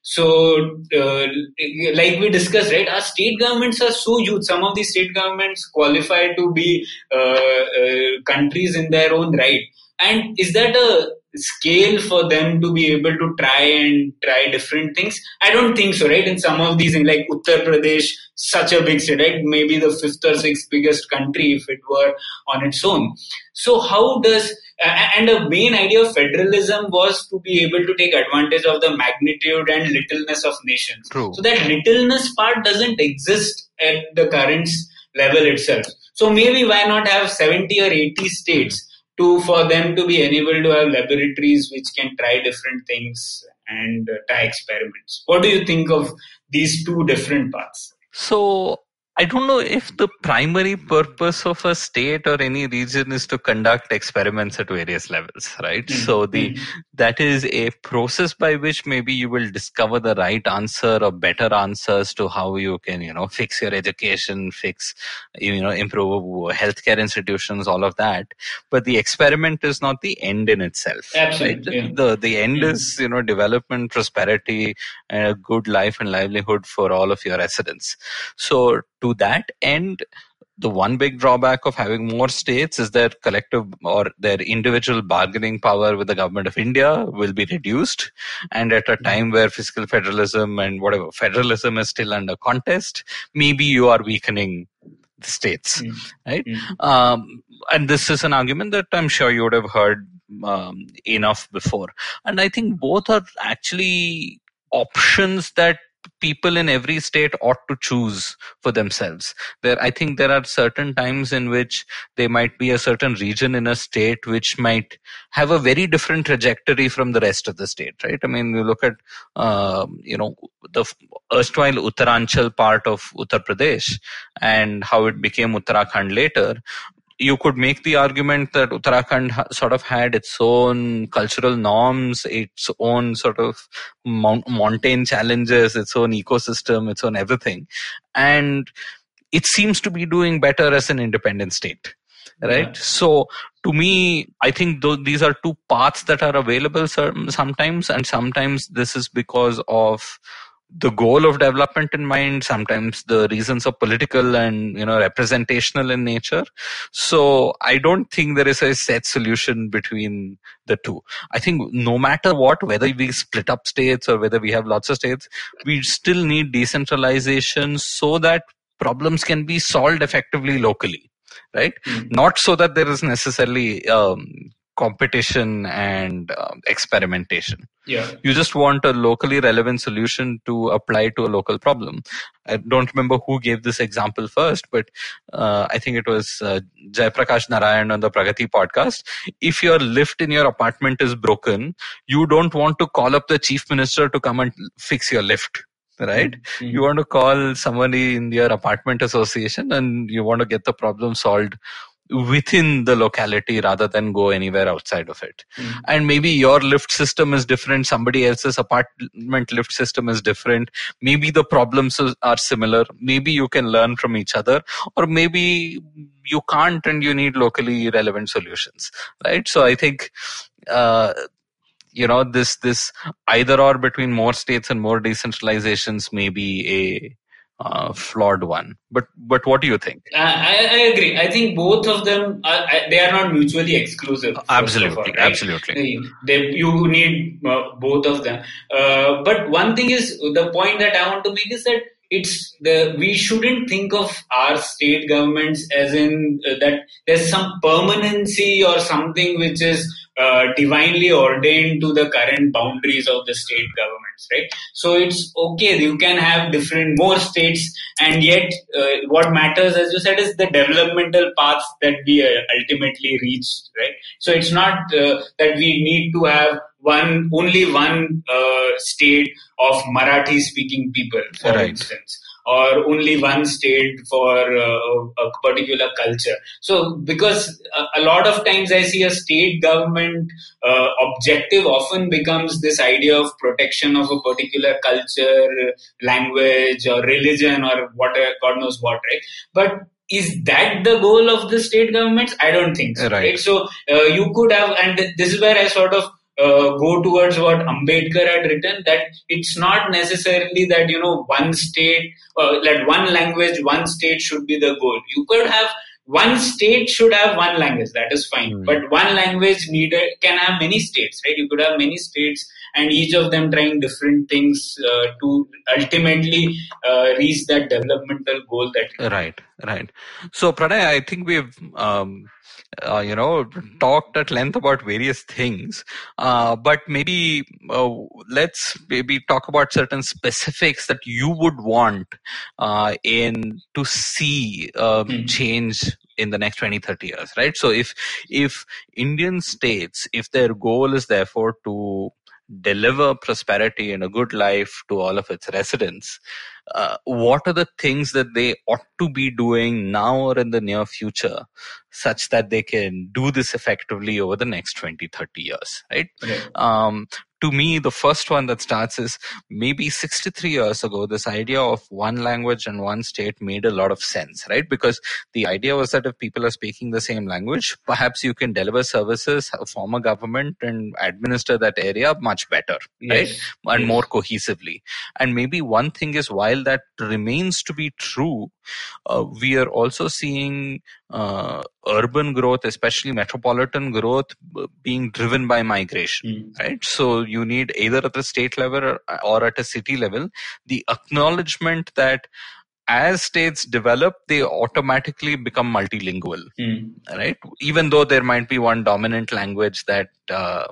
So, uh, like we discussed, right, our state governments are so huge. Some of these state governments qualify to be uh, uh, countries in their own right. And is that a scale for them to be able to try and try different things? I don't think so, right? In some of these, in like Uttar Pradesh, such a big state, right? Maybe the fifth or sixth biggest country if it were on its own. So how does and the main idea of federalism was to be able to take advantage of the magnitude and littleness of nations. True. So that littleness part doesn't exist at the current level itself. So maybe why not have 70 or 80 states to for them to be enabled to have laboratories which can try different things and uh, try experiments. What do you think of these two different paths? So I don't know if the primary purpose of a state or any region is to conduct experiments at various levels, right? Mm. So the Mm. that is a process by which maybe you will discover the right answer or better answers to how you can, you know, fix your education, fix, you know, improve healthcare institutions, all of that. But the experiment is not the end in itself. Absolutely, Right? yeah. The the end Mm. is, you know, development, prosperity, and a good life and livelihood for all of your residents. So to that end, the one big drawback of having more states is their collective or their individual bargaining power with the government of India will be reduced. And at a time where fiscal federalism and whatever federalism is still under contest, maybe you are weakening the states, Mm. right? Mm. Um, and this is an argument that I'm sure you would have heard um, enough before. And I think both are actually options that people in every state ought to choose for themselves. There i think there are certain times in which there might be a certain region in a state which might have a very different trajectory from the rest of the state right? I mean you look at um, you know the erstwhile uttaranchal part of uttar pradesh and how it became uttarakhand later you could make the argument that Uttarakhand ha- sort of had its own cultural norms, its own sort of mount- mountain challenges, its own ecosystem, its own everything. And it seems to be doing better as an independent state. Right. Yeah. So to me, I think tho- these are two paths that are available some- sometimes, and sometimes this is because of the goal of development in mind sometimes the reasons are political and you know representational in nature. So i don't think there is a set solution between the two. I think no matter what whether we split up states or whether we have lots of states we still need decentralization so that problems can be solved effectively locally right? Mm. not so that there is necessarily um, competition and um, experimentation Yeah. you just want a locally relevant solution to apply to a local problem. I don't remember who gave this example first, but uh, I think it was uh, Jaiprakash Narayan on the Pragati podcast. If your lift in your apartment is broken, you don't want to call up the chief minister to come and fix your lift. Right? Mm. You want to call somebody in your apartment association and you want to get the problem solved within the locality rather than go anywhere outside of it. Mm. and maybe your lift system is different somebody else's apartment lift system is different. Maybe the problems are similar. Maybe you can learn from each other or maybe you can't and you need locally relevant solutions right? So i think uh, you know this this either or between more states and more decentralizations may be a uh, flawed one but but what do you think I, I agree. I think both of them are, they are not mutually exclusive. of all, absolutely right? absolutely They, you need uh, both of them. Uh, but one thing is the point that I want to make is that it's the we shouldn't think of our state governments as in uh, that there's some permanency or something which is uh, divinely ordained to the current boundaries of the state governments, right? So it's okay. You can have different more states, and yet uh, what matters, as you said, is the developmental path that we uh, ultimately reach, right? So it's not uh, that we need to have one only one uh, state of Marathi speaking people, for Right. instance, or only one state for uh, a particular culture. So because a, lot of times I see a state government uh, objective often becomes this idea of protection of a particular culture, language, or religion, or what God knows what, right? But is that the goal of the state governments? I don't think so. Right. Right. So uh, you could have, and this is where I sort of uh, go towards what Ambedkar had written that it's not necessarily that you know one state, uh, that one language, one state should be the goal. You could have one state should have one language that is fine Hmm. but one language needed can have many states right you could have many states and each of them trying different things uh, to ultimately uh, reach that developmental goal that Right, right. So, Pranay, I think we've, um, uh, you know, talked at length about various things, uh, but maybe uh, let's maybe talk about certain specifics that you would want uh, in to see um, Hmm. change in the next 20 30 years right? So if if indian states if their goal is therefore to deliver prosperity and a good life to all of its residents, uh, what are the things that they ought to be doing now or in the near future such that they can do this effectively over the next 20 30 years right, Right. um, to me, the first one that starts is maybe 63 years ago, this idea of one language and one state made a lot of sense, right? Because the idea was that if people are speaking the same language, perhaps you can deliver services, uh, form a government, and administer that area much better, right? And Yes. more cohesively. And maybe one thing is while that remains to be true, uh, we are also seeing uh, urban growth, especially metropolitan growth, being driven by migration Mm. right? So you need either at the state level or, or at a city level the acknowledgement that as states develop, they automatically become multilingual, Mm. right? Even though there might be one dominant language that uh,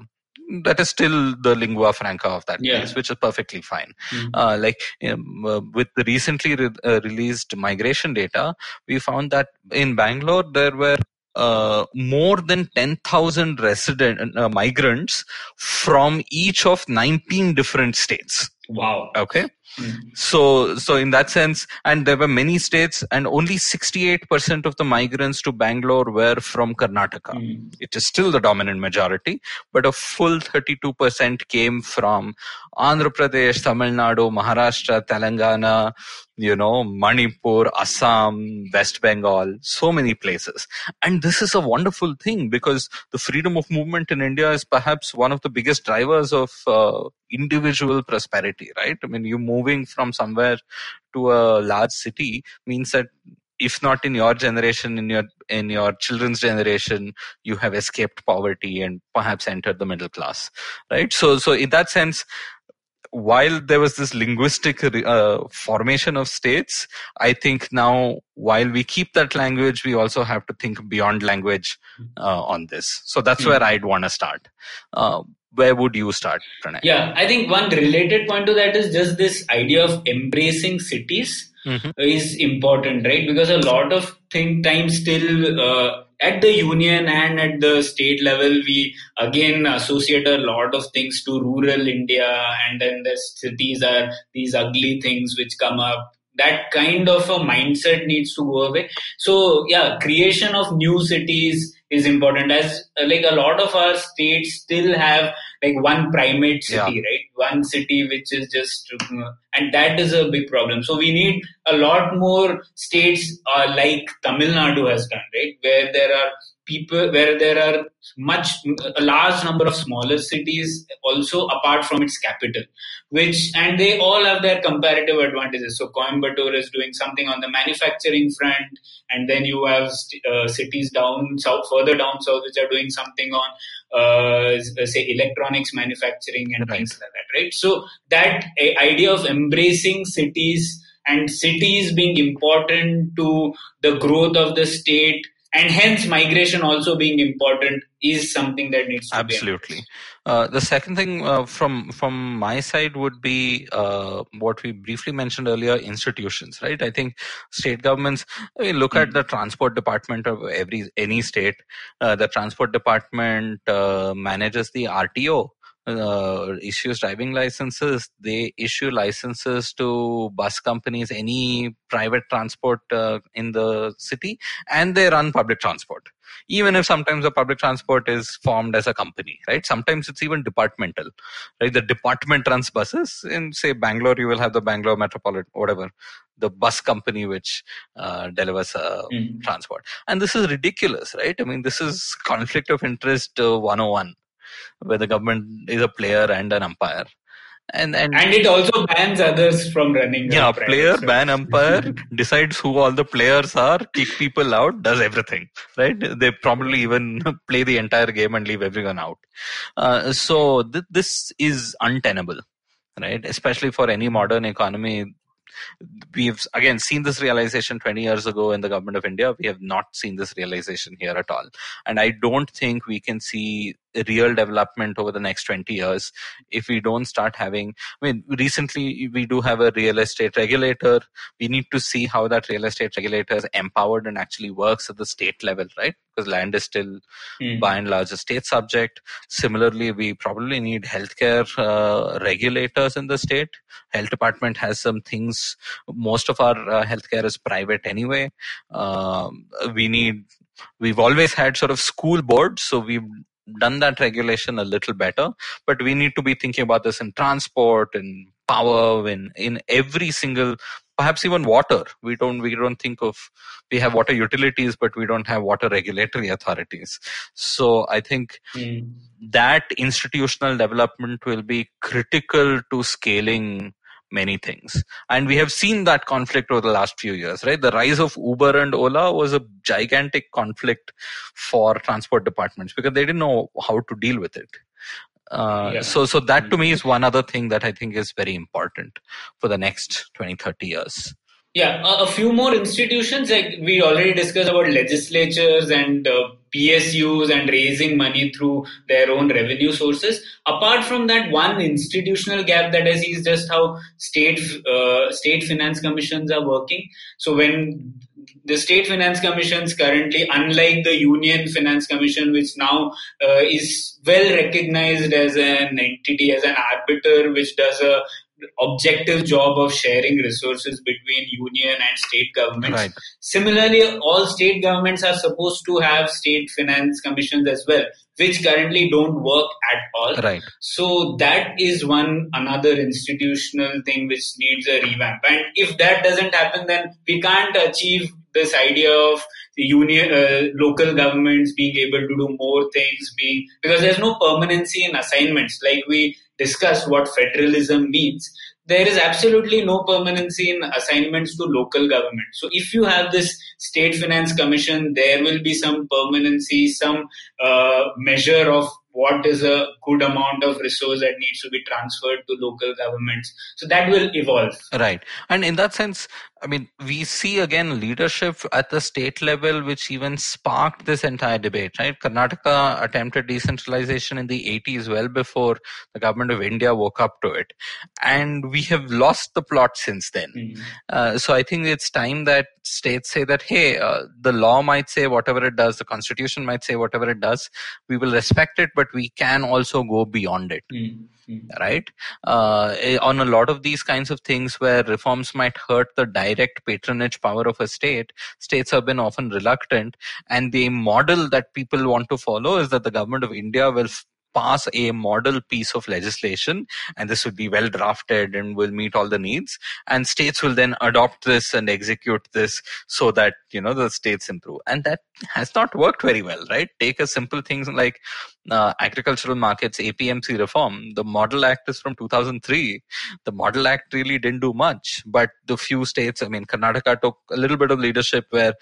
that is still the lingua franca of that Yeah. place, which is perfectly fine. Mm. Uh, like um, uh, with the recently re- uh, released migration data, we found that in Bangalore there were uh, more than 10,000 resident uh, migrants from each of 19 different states. Wow. Okay. Mm. So, so in that sense, and there were many states, and only 68% of the migrants to Bangalore were from Karnataka. Mm. It is still the dominant majority, but a full 32% came from Andhra Pradesh, Tamil Nadu, Maharashtra, Telangana, you know, Manipur, Assam, West Bengal, so many places. And this is a wonderful thing because the freedom of movement in India is perhaps one of the biggest drivers of uh, individual prosperity, right? I mean, you moving from somewhere to a large city means that if not in your generation, in your in your children's generation, you have escaped poverty and perhaps entered the middle class, right? So, so in that sense, while there was this linguistic uh, formation of states, I think now while we keep that language, we also have to think beyond language uh, on this. So that's Hmm. where I'd want to start. Uh, where would you start, Pranay? Yeah, I think one related point to that is just this idea of embracing cities Mhm. is important, right? Because a lot of think times still uh, at the union and at the state level, we again associate a lot of things to rural India, and then the cities are these ugly things which come up. That kind of a mindset needs to go away. So yeah, creation of new cities is important. As uh, like a lot of our states still have like one primate city, right? One city which is just, uh, and that is a big problem. So we need a lot more states uh, like Tamil Nadu has done, right? Where there are people, where there are much, a large number of smaller cities also apart from its capital, which, and they all have their comparative advantages. So Coimbatore is doing something on the manufacturing front, and then you have uh, cities down south, further down south, which are doing something on uh, say electronics manufacturing and Right. things like that right so that a, idea of embracing cities and cities being important to the growth of the state and hence migration also being important is something that needs to be. Absolutely. Uh, the second thing uh, from from my side would be uh, what we briefly mentioned earlier: institutions. Right. I think state governments. I mean, look at the transport department of every any state. Uh, the transport department uh, manages the RTO. Uh, issues driving licenses. They issue licenses to bus companies, any private transport uh, in the city, and they run public transport even if sometimes the public transport is formed as a company, right? Sometimes it's even departmental, right? The department runs buses. In say Bangalore, you will have the Bangalore Metropolitan, whatever, the bus company which uh, delivers uh, Mm. transport. And this is ridiculous, right? I mean, this is conflict of interest uh, 101, where the government is a player and an umpire. And, and and it also bans others from running yeah, player, ban umpire, decides who all the players are, kick people out, does everything, right? They probably even play the entire game and leave everyone out. Uh, so th- this is untenable, right? Especially for any modern economy. We've again seen this realization 20 years ago in the government of India. We have not seen this realization here at all. And I don't think we can see real development over the next 20 years if we don't start having i mean recently we do have a real estate regulator. We need to see how that real estate regulator is empowered and actually works at the state level right? Because land is still mm. by and large a state subject. Similarly we probably need healthcare uh, regulators in the state. Health department has some things. Most of our uh, healthcare is private anyway. Um, we need we've always had sort of school boards so we've done that regulation a little better but we need to be thinking about this in transport and power in in every single perhaps even water we don't we don't think of we have water utilities but we don't have water regulatory authorities so i think mm. that institutional development will be critical to scaling many things. And we have seen that conflict over the last few years, right? The rise of Uber and Ola was a gigantic conflict for transport departments because they didn't know how to deal with it. Uh, yeah. So, so that to me is one other thing that I think is very important for the next 20, 30 years. Yeah, a, a few more institutions like we already discussed about legislatures and uh, PSUs and raising money through their own revenue sources. Apart from that, one institutional gap that I see is just how state uh, state finance commissions are working. So when the state finance commissions currently, unlike the union finance commission, which now uh, is well recognized as an entity, as an arbiter, which does a objective job of sharing resources between union and state governments. Right. Similarly, all state governments are supposed to have state finance commissions as well, which currently don't work at all. Right. So that is one another institutional thing which needs a revamp. And if that doesn't happen, then we can't achieve this idea of the union, uh, local governments being able to do more things, being because there's no permanency in assignments. Like we discussed what federalism means, there is absolutely no permanency in assignments to local government. So if you have this state finance commission, there will be some permanency, some uh, measure of what is a good amount of resource that needs to be transferred to local governments. So that will evolve. Right. And in that sense, I mean, we see again leadership at the state level, which even sparked this entire debate, right? Karnataka attempted decentralization in the 80s, well before the government of India woke up to it. And we have lost the plot since then. Mm-hmm. Uh, so I think it's time that states say that, hey, uh, the law might say whatever it does, the constitution might say whatever it does. We will respect it, but we can also go beyond it. Mm-hmm right uh, eh, on a lot of these kinds of things where reforms might hurt the direct patronage power of a state states have been often reluctant and the model that people want to follow is that the government of india will pass a model piece of legislation and this would be well drafted and will meet all the needs and states will then adopt this and execute this so that you know the states improve. And that has not worked very well right? Take a simple things like uh, agricultural markets apmc reform. The model act is from 2003 the model act really didn't do much but the few states i mean karnataka took a little bit of leadership where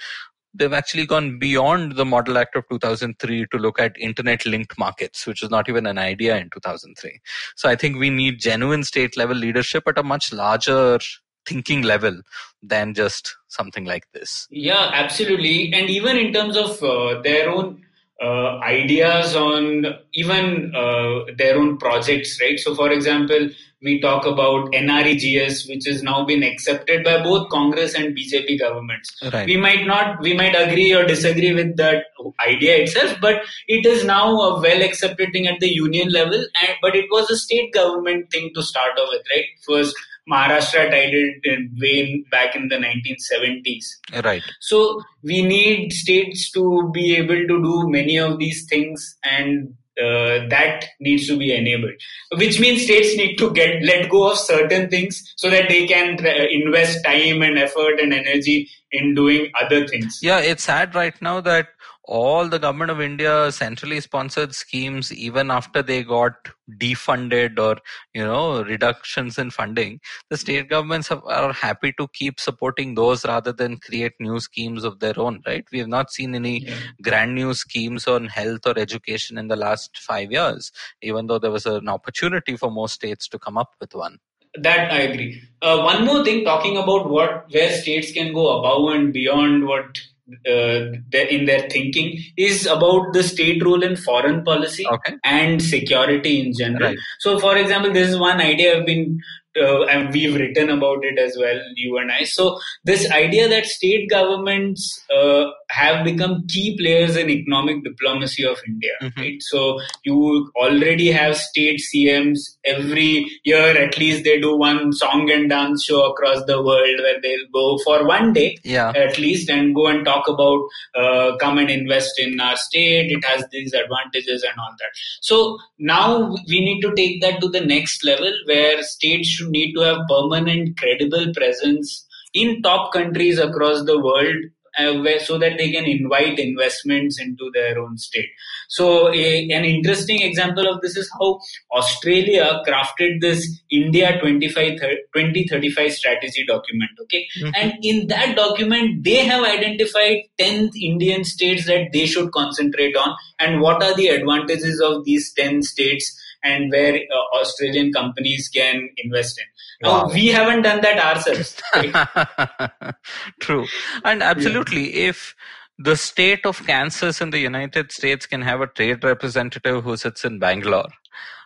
they've actually gone beyond the Model Act of 2003 to look at internet linked markets, which was not even an idea in 2003. So I think we need genuine state level leadership at a much larger thinking level than just something like this. Yeah, absolutely. And even in terms of uh, their own uh, ideas on even uh, their own projects, right? So, for example, we talk about NREGS, which has now been accepted by both Congress and BJP governments. Right. We might not, we might agree or disagree with that idea itself, but it is now a well accepted thing at the union level. And but it was a state government thing to start off with, right? First, Maharashtra tried it way back in the 1970s. Right. So we need states to be able to do many of these things and uh, that needs to be enabled. Which means states need to get let go of certain things so that they can invest time and effort and energy in doing other things. Yeah it's sad right now that all the government of India centrally sponsored schemes, even after they got defunded or you know reductions in funding, the state governments have, are happy to keep supporting those rather than create new schemes of their own. Right? We have not seen any yeah. grand new schemes on health or education in the last five years, even though there was an opportunity for most states to come up with one. That I agree. Uh, one more thing, talking about what where states can go above and beyond what Uh, in their thinking is about the state role in foreign policy Okay. and security in general. Right. So, for example, this is one idea I've been uh, and we've written about it as well, you and I. So, this idea that state governments uh, have become key players in economic diplomacy of India, Mhm. right? So, you already have state CMs every year, at least they do one song and dance show across the world where they'll go for one day Yeah. at least and go and talk about uh, come and invest in our state it has these advantages and all that so now we need to take that to the next level where states should need to have permanent credible presence in top countries across the world uh, where, so that they can invite investments into their own state so a, an interesting example of this is how australia crafted this india 25 2035 strategy document okay Mhm. and in that document they have identified 10 indian states that they should concentrate on and what are the advantages of these 10 states and where uh, australian companies can invest in now Wow. we haven't done that ourselves right? True. And absolutely, if the state of Kansas in the United States can have a trade representative who sits in Bangalore,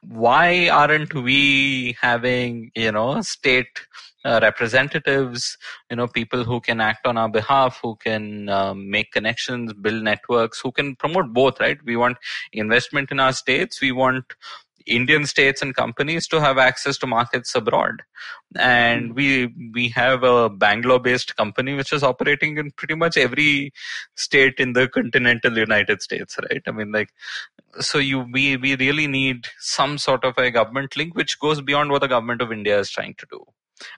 why aren't we having, you know, state uh, representatives, you know, people who can act on our behalf, who can um, make connections, build networks, who can promote both, right? We want investment in our states. We want Indian states and companies to have access to markets abroad. And we we have a Bangalore based company which is operating in pretty much every state in the continental United States right? I mean like so you we we really need some sort of a government link which goes beyond what the government of India is trying to do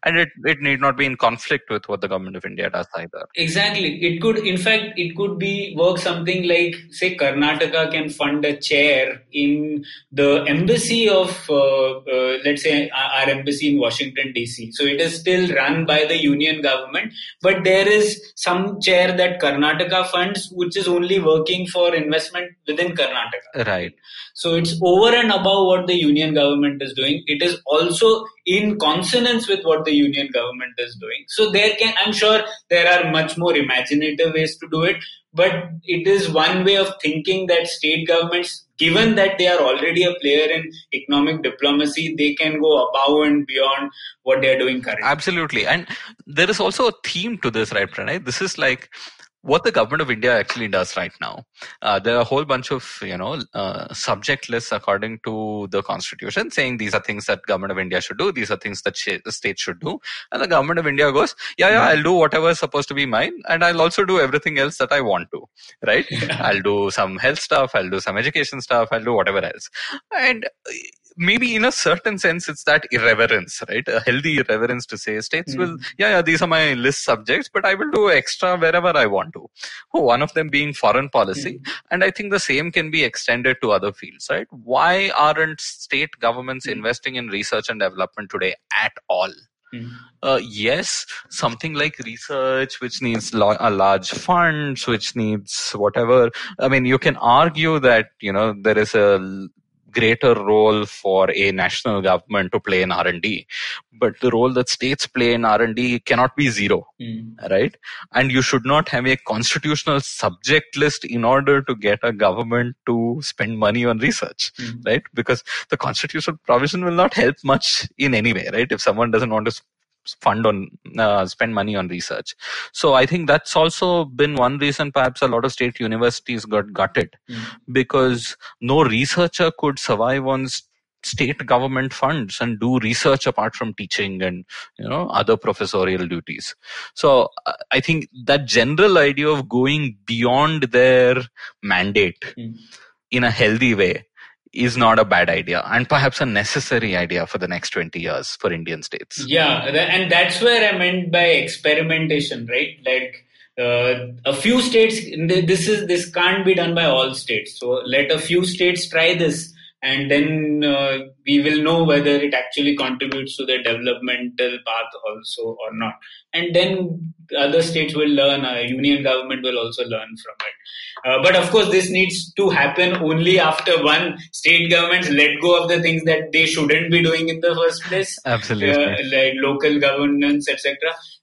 and it it need not be in conflict with what the government of India does either Exactly. It could, in fact, it could be work something like, say, Karnataka can fund a chair in the embassy of, uh, uh, let's say, our our embassy in Washington D.C. So it is still run by the union government, but there is some chair that Karnataka funds, which is only working for investment within Karnataka. right So it's over and above what the union government is doing. It is also in consonance with what the union government is doing. So there can, I'm sure there are much more imaginative ways to do it, but it is one way of thinking that state governments, given that they are already a player in economic diplomacy, they can go above and beyond what they are doing currently. Absolutely. And there is also a theme to this, right, Pranay? This is like what the government of India actually does right now. Uh, there are a whole bunch of, you know, uh, subject lists according to the constitution saying these are things that government of India should do. These are things that sh- the state should do. And the government of India goes, yeah, yeah, I'll do whatever is supposed to be mine. And I'll also do everything else that I want to, right? I'll do some health stuff. I'll do some education stuff. I'll do whatever else. And uh, maybe in a certain sense it's that irreverence right? A healthy irreverence to say states will yeah yeah these are my list subjects but i will do extra wherever i want to. Oh, one of them being foreign policy. And i think the same can be extended to other fields right? Why aren't state governments investing in research and development today at all? Mm. uh, yes, something like research, which needs lo- a large funds, which needs whatever. I mean, you can argue that you know there is a greater role for a national government to play in R&D, but the role that states play in R&D cannot be zero Mm. right? And you should not have a constitutional subject list in order to get a government to spend money on research, Mm. right? Because the constitutional provision will not help much in any way, right? If someone doesn't want to fund on uh, spend money on research so i think that's also been one reason perhaps a lot of state universities got gutted Mm. because no researcher could survive on state government funds and do research apart from teaching and you know other professorial duties so i think that general idea of going beyond their mandate Mm. in a healthy way is not a bad idea and perhaps a necessary idea for the next 20 years for indian states Yeah, and that's where I meant by experimentation, right? Like uh, a few states. This is this can't be done by all states. So let a few states try this, and then uh, we will know whether it actually contributes to the developmental path also or not. And then other states will learn. A union government will also learn from it. Uh, but of course, this needs to happen only after one state governments let go of the things that they shouldn't be doing in the first place absolutely uh, like local governance, etc.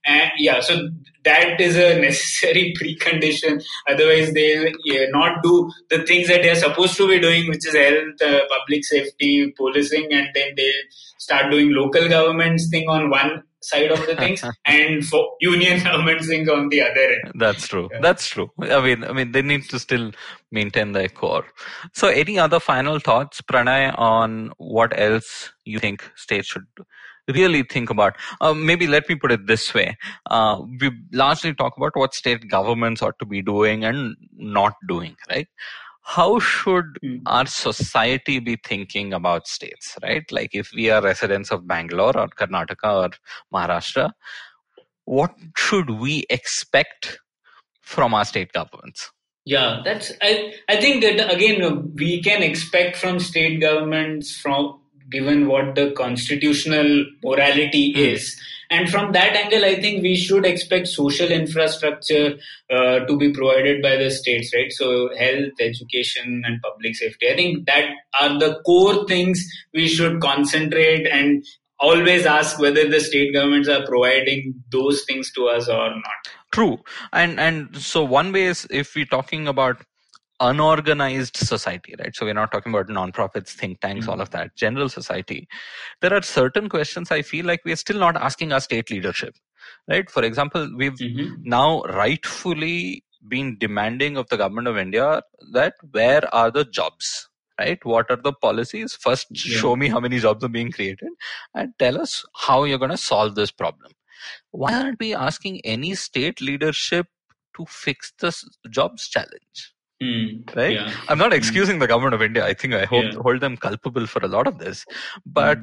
and yeah so that is a necessary precondition otherwise they'll yeah, not do the things that they're supposed to be doing which is health uh, public safety and then they'll start doing local governments thing on one side of the things and for union governments thing on the other end That's true. Yeah. That's true. I mean, I mean, they need to still maintain their core. So, any other final thoughts, Pranay, on what else you think states should really think about? Uh, maybe let me put it this way: uh, we largely talk about what state governments ought to be doing and not doing, right? How should Hmm. our society be thinking about states, right? Like, if we are residents of Bangalore or Karnataka or Maharashtra, what should we expect from our state governments? Yeah, that's I I think that again we can expect from state governments from given what the constitutional morality Hmm. is. And from that angle, I think we should expect social infrastructure uh, to be provided by the states, right? So, health, education, and public safety. I think that are the core things we should concentrate and always ask whether the state governments are providing those things to us or not. True. And and so one way is if we're talking about unorganized society, right? So we're not talking about nonprofits, think tanks, all of that, general society. There are certain questions I feel like we're still not asking our state leadership. Right? For example, we've Mhm. now rightfully been demanding of the government of India that where are the jobs? Right? What are the policies? First, Yeah. show me how many jobs are being created and tell us how you're going to solve this problem. Why aren't we asking any state leadership to fix this jobs challenge? Hmm. Right? Yeah. I'm not excusing the government of India. I think I hold, Yeah. hold them culpable for a lot of this. But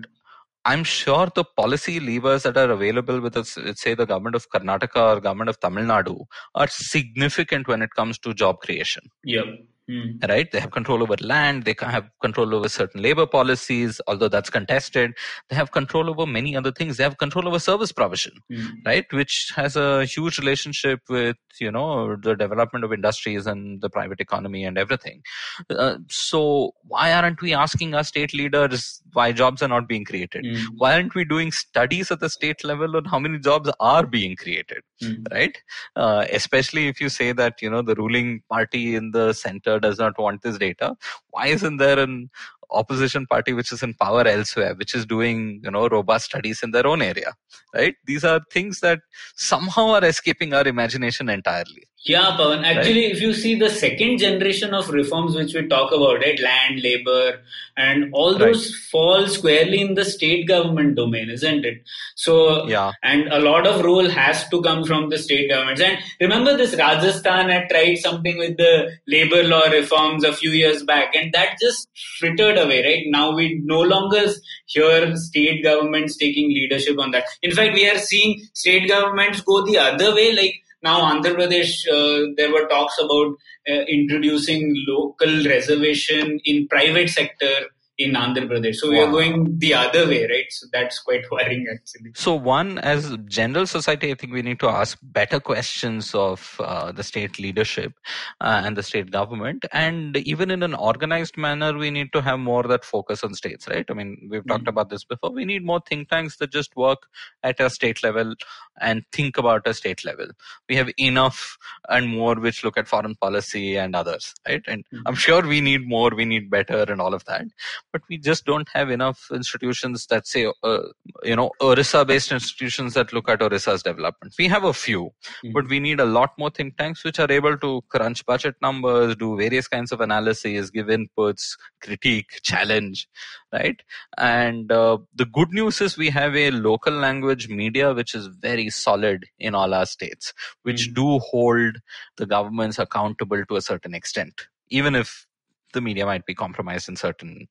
I'm sure the policy levers that are available with let's say the government of Karnataka or government of Tamil Nadu, are significant when it comes to job creation. Yep. Hmm. Right? They have control over land, they have control over certain labor policies, although that's contested. They have control over many other things. They have control over service provision Hmm. right which has a huge relationship with you know the development of industries and the private economy and everything uh, so why aren't we asking our state leaders why jobs are not being created Hmm. why aren't we doing studies at the state level on how many jobs are being created Hmm. right uh, especially if you say that you know the ruling party in the center does not want this data. Why isn't there an opposition party which is in power elsewhere which is doing you know robust studies in their own area right these are things that somehow are escaping our imagination entirely Yeah, Pavan. Actually, if you see the second generation of reforms which we talk about, right, land, labor, and all those fall squarely in the state government domain, isn't it? So, yeah and a lot of rule has to come from the state governments. And remember, this Rajasthan had tried something with the labor law reforms a few years back, and that just frittered away. Right now, we no longer hear state governments taking leadership on that. In fact, we are seeing state governments go the other way, like now Andhra Pradesh, uh, there were talks about uh, introducing local reservation in private sector in Andhra Pradesh. So we are going the other way, right? So that's quite worrying actually. So, one, as general society, I think we need to ask better questions of uh, the state leadership uh, and the state government. And even in an organized manner, we need to have more that focus on states, right? I mean, we've talked Mhm. about this before. We need more think tanks that just work at a state level and think about a state level. We have enough and more which look at foreign policy and others, right? And Mhm. I'm sure we need more, we need better, and all of that. But we just don't have enough institutions that say, uh, you know, Orissa based institutions that look at Orissa's development. We have a few, Mhm. but we need a lot more think tanks which are able to crunch budget numbers, do various kinds of analyses, give inputs, critique, challenge, right? And uh, the good news is we have a local language media which is very solid in all our states, which Mhm. do hold the governments accountable to a certain extent, even if the media might be compromised in certain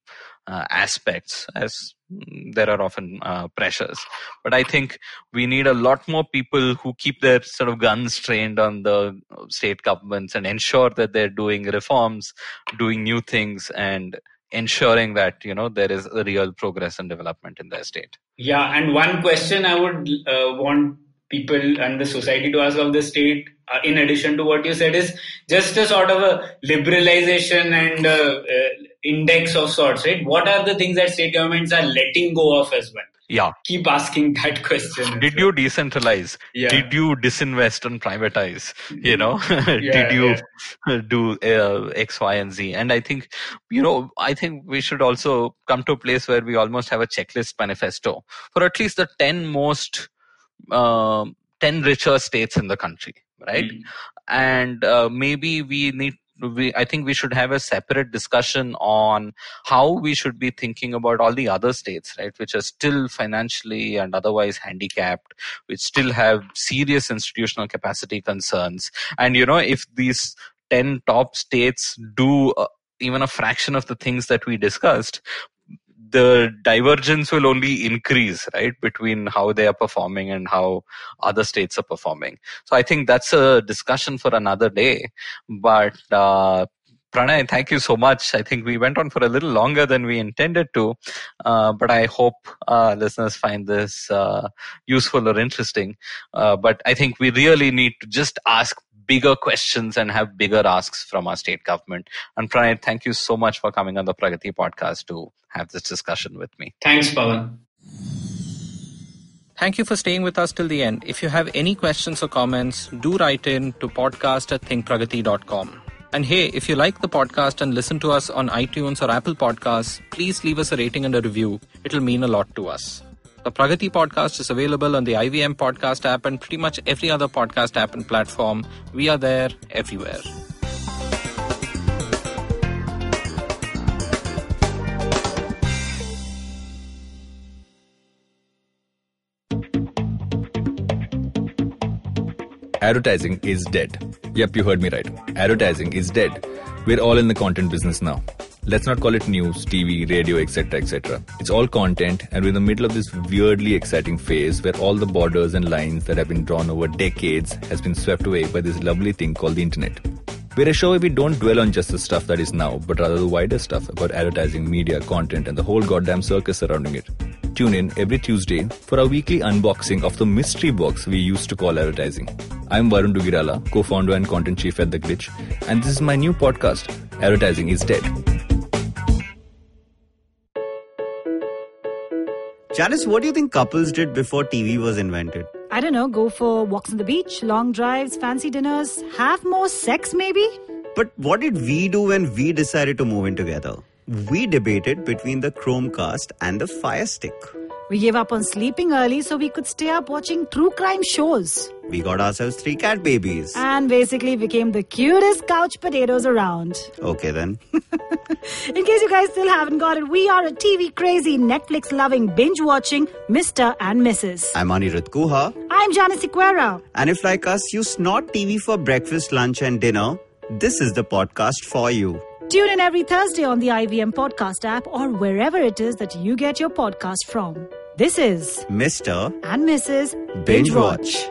uh, aspects as mm, there are often uh, pressures. But i think we need a lot more people who keep their sort of guns trained on the uh, state governments and ensure that they're doing reforms doing new things and ensuring that you know there is a real progress and development in their state. Yeah, and one question I would uh, want people and the society to ask of the state, uh, in addition to what you said, is just a sort of a liberalization and uh, uh, index of sorts, right? What are the things that state governments are letting go of as well? Yeah. Keep asking that question. Did you decentralize? Yeah. Did you disinvest and privatize? You know, yeah, did Yeah, you do uh, X, Y, and Z? And I think, you know, I think we should also come to a place where we almost have a checklist manifesto for at least the 10 most, um 10 richer states in the country, right? Mm. and uh, maybe we need we i think we should have a separate discussion on how we should be thinking about all the other states right which are still financially and otherwise handicapped which still have serious institutional capacity concerns and you know if these 10 top states do uh, even a fraction of the things that we discussed the divergence will only increase right between how they are performing and how other states are performing so I think that's a discussion for another day. But uh, Pranay, thank you so much. I think we went on for a little longer than we intended to, uh, but I hope uh, listeners find this uh, useful or interesting. Uh, but I think we really need to just ask bigger questions and have bigger asks from our state government. And Pranay, thank you so much for coming on the Pragati podcast to have this discussion with me. Thanks, Pavan. Thank you for staying with us till the end. If you have any questions or comments, do write in to podcast at thinkpragati.com. And hey, if you like the podcast and listen to us on iTunes or Apple Podcasts, please leave us a rating and a review. It'll mean a lot to us. The Pragati podcast is available on the IVM podcast app and pretty much every other podcast app and platform. We are there everywhere. Advertising is dead. Yep, you heard me right. Advertising is dead. We're all in the content business now. Let's not call it news, TV, radio, etc., etc. It's all content, and we're in the middle of this weirdly exciting phase where all the borders and lines that have been drawn over decades has been swept away by this lovely thing called the internet. We're a show where we don't dwell on just the stuff that is now, but rather the wider stuff about advertising, media, content, and the whole goddamn circus surrounding it. Tune in every Tuesday for our weekly unboxing of the mystery box we used to call advertising. I'm Varun Duggirala, co-founder and content chief at The Glitch, and this is my new podcast, Advertising is Dead. Janice, what do you think couples did before TV was invented? I don't know, go for walks on the beach, long drives, fancy dinners, have more sex maybe? But what did we do when we decided to move in together? We debated between the Chromecast and the Fire Stick. We gave up on sleeping early so we could stay up watching true crime shows. We got ourselves three cat babies. And basically became the cutest couch potatoes around. Okay then. In case you guys still haven't got it, we are a TV crazy, Netflix loving, binge watching Mr. and Mrs. I'm Anirudh Kuha. I'm Janice Sequeira. And if like us, you snort TV for breakfast, lunch and dinner, this is the podcast for you. Tune in every Thursday on the IVM podcast app or wherever it is that you get your podcast from. This is Mr. and Mrs. Binge Watch.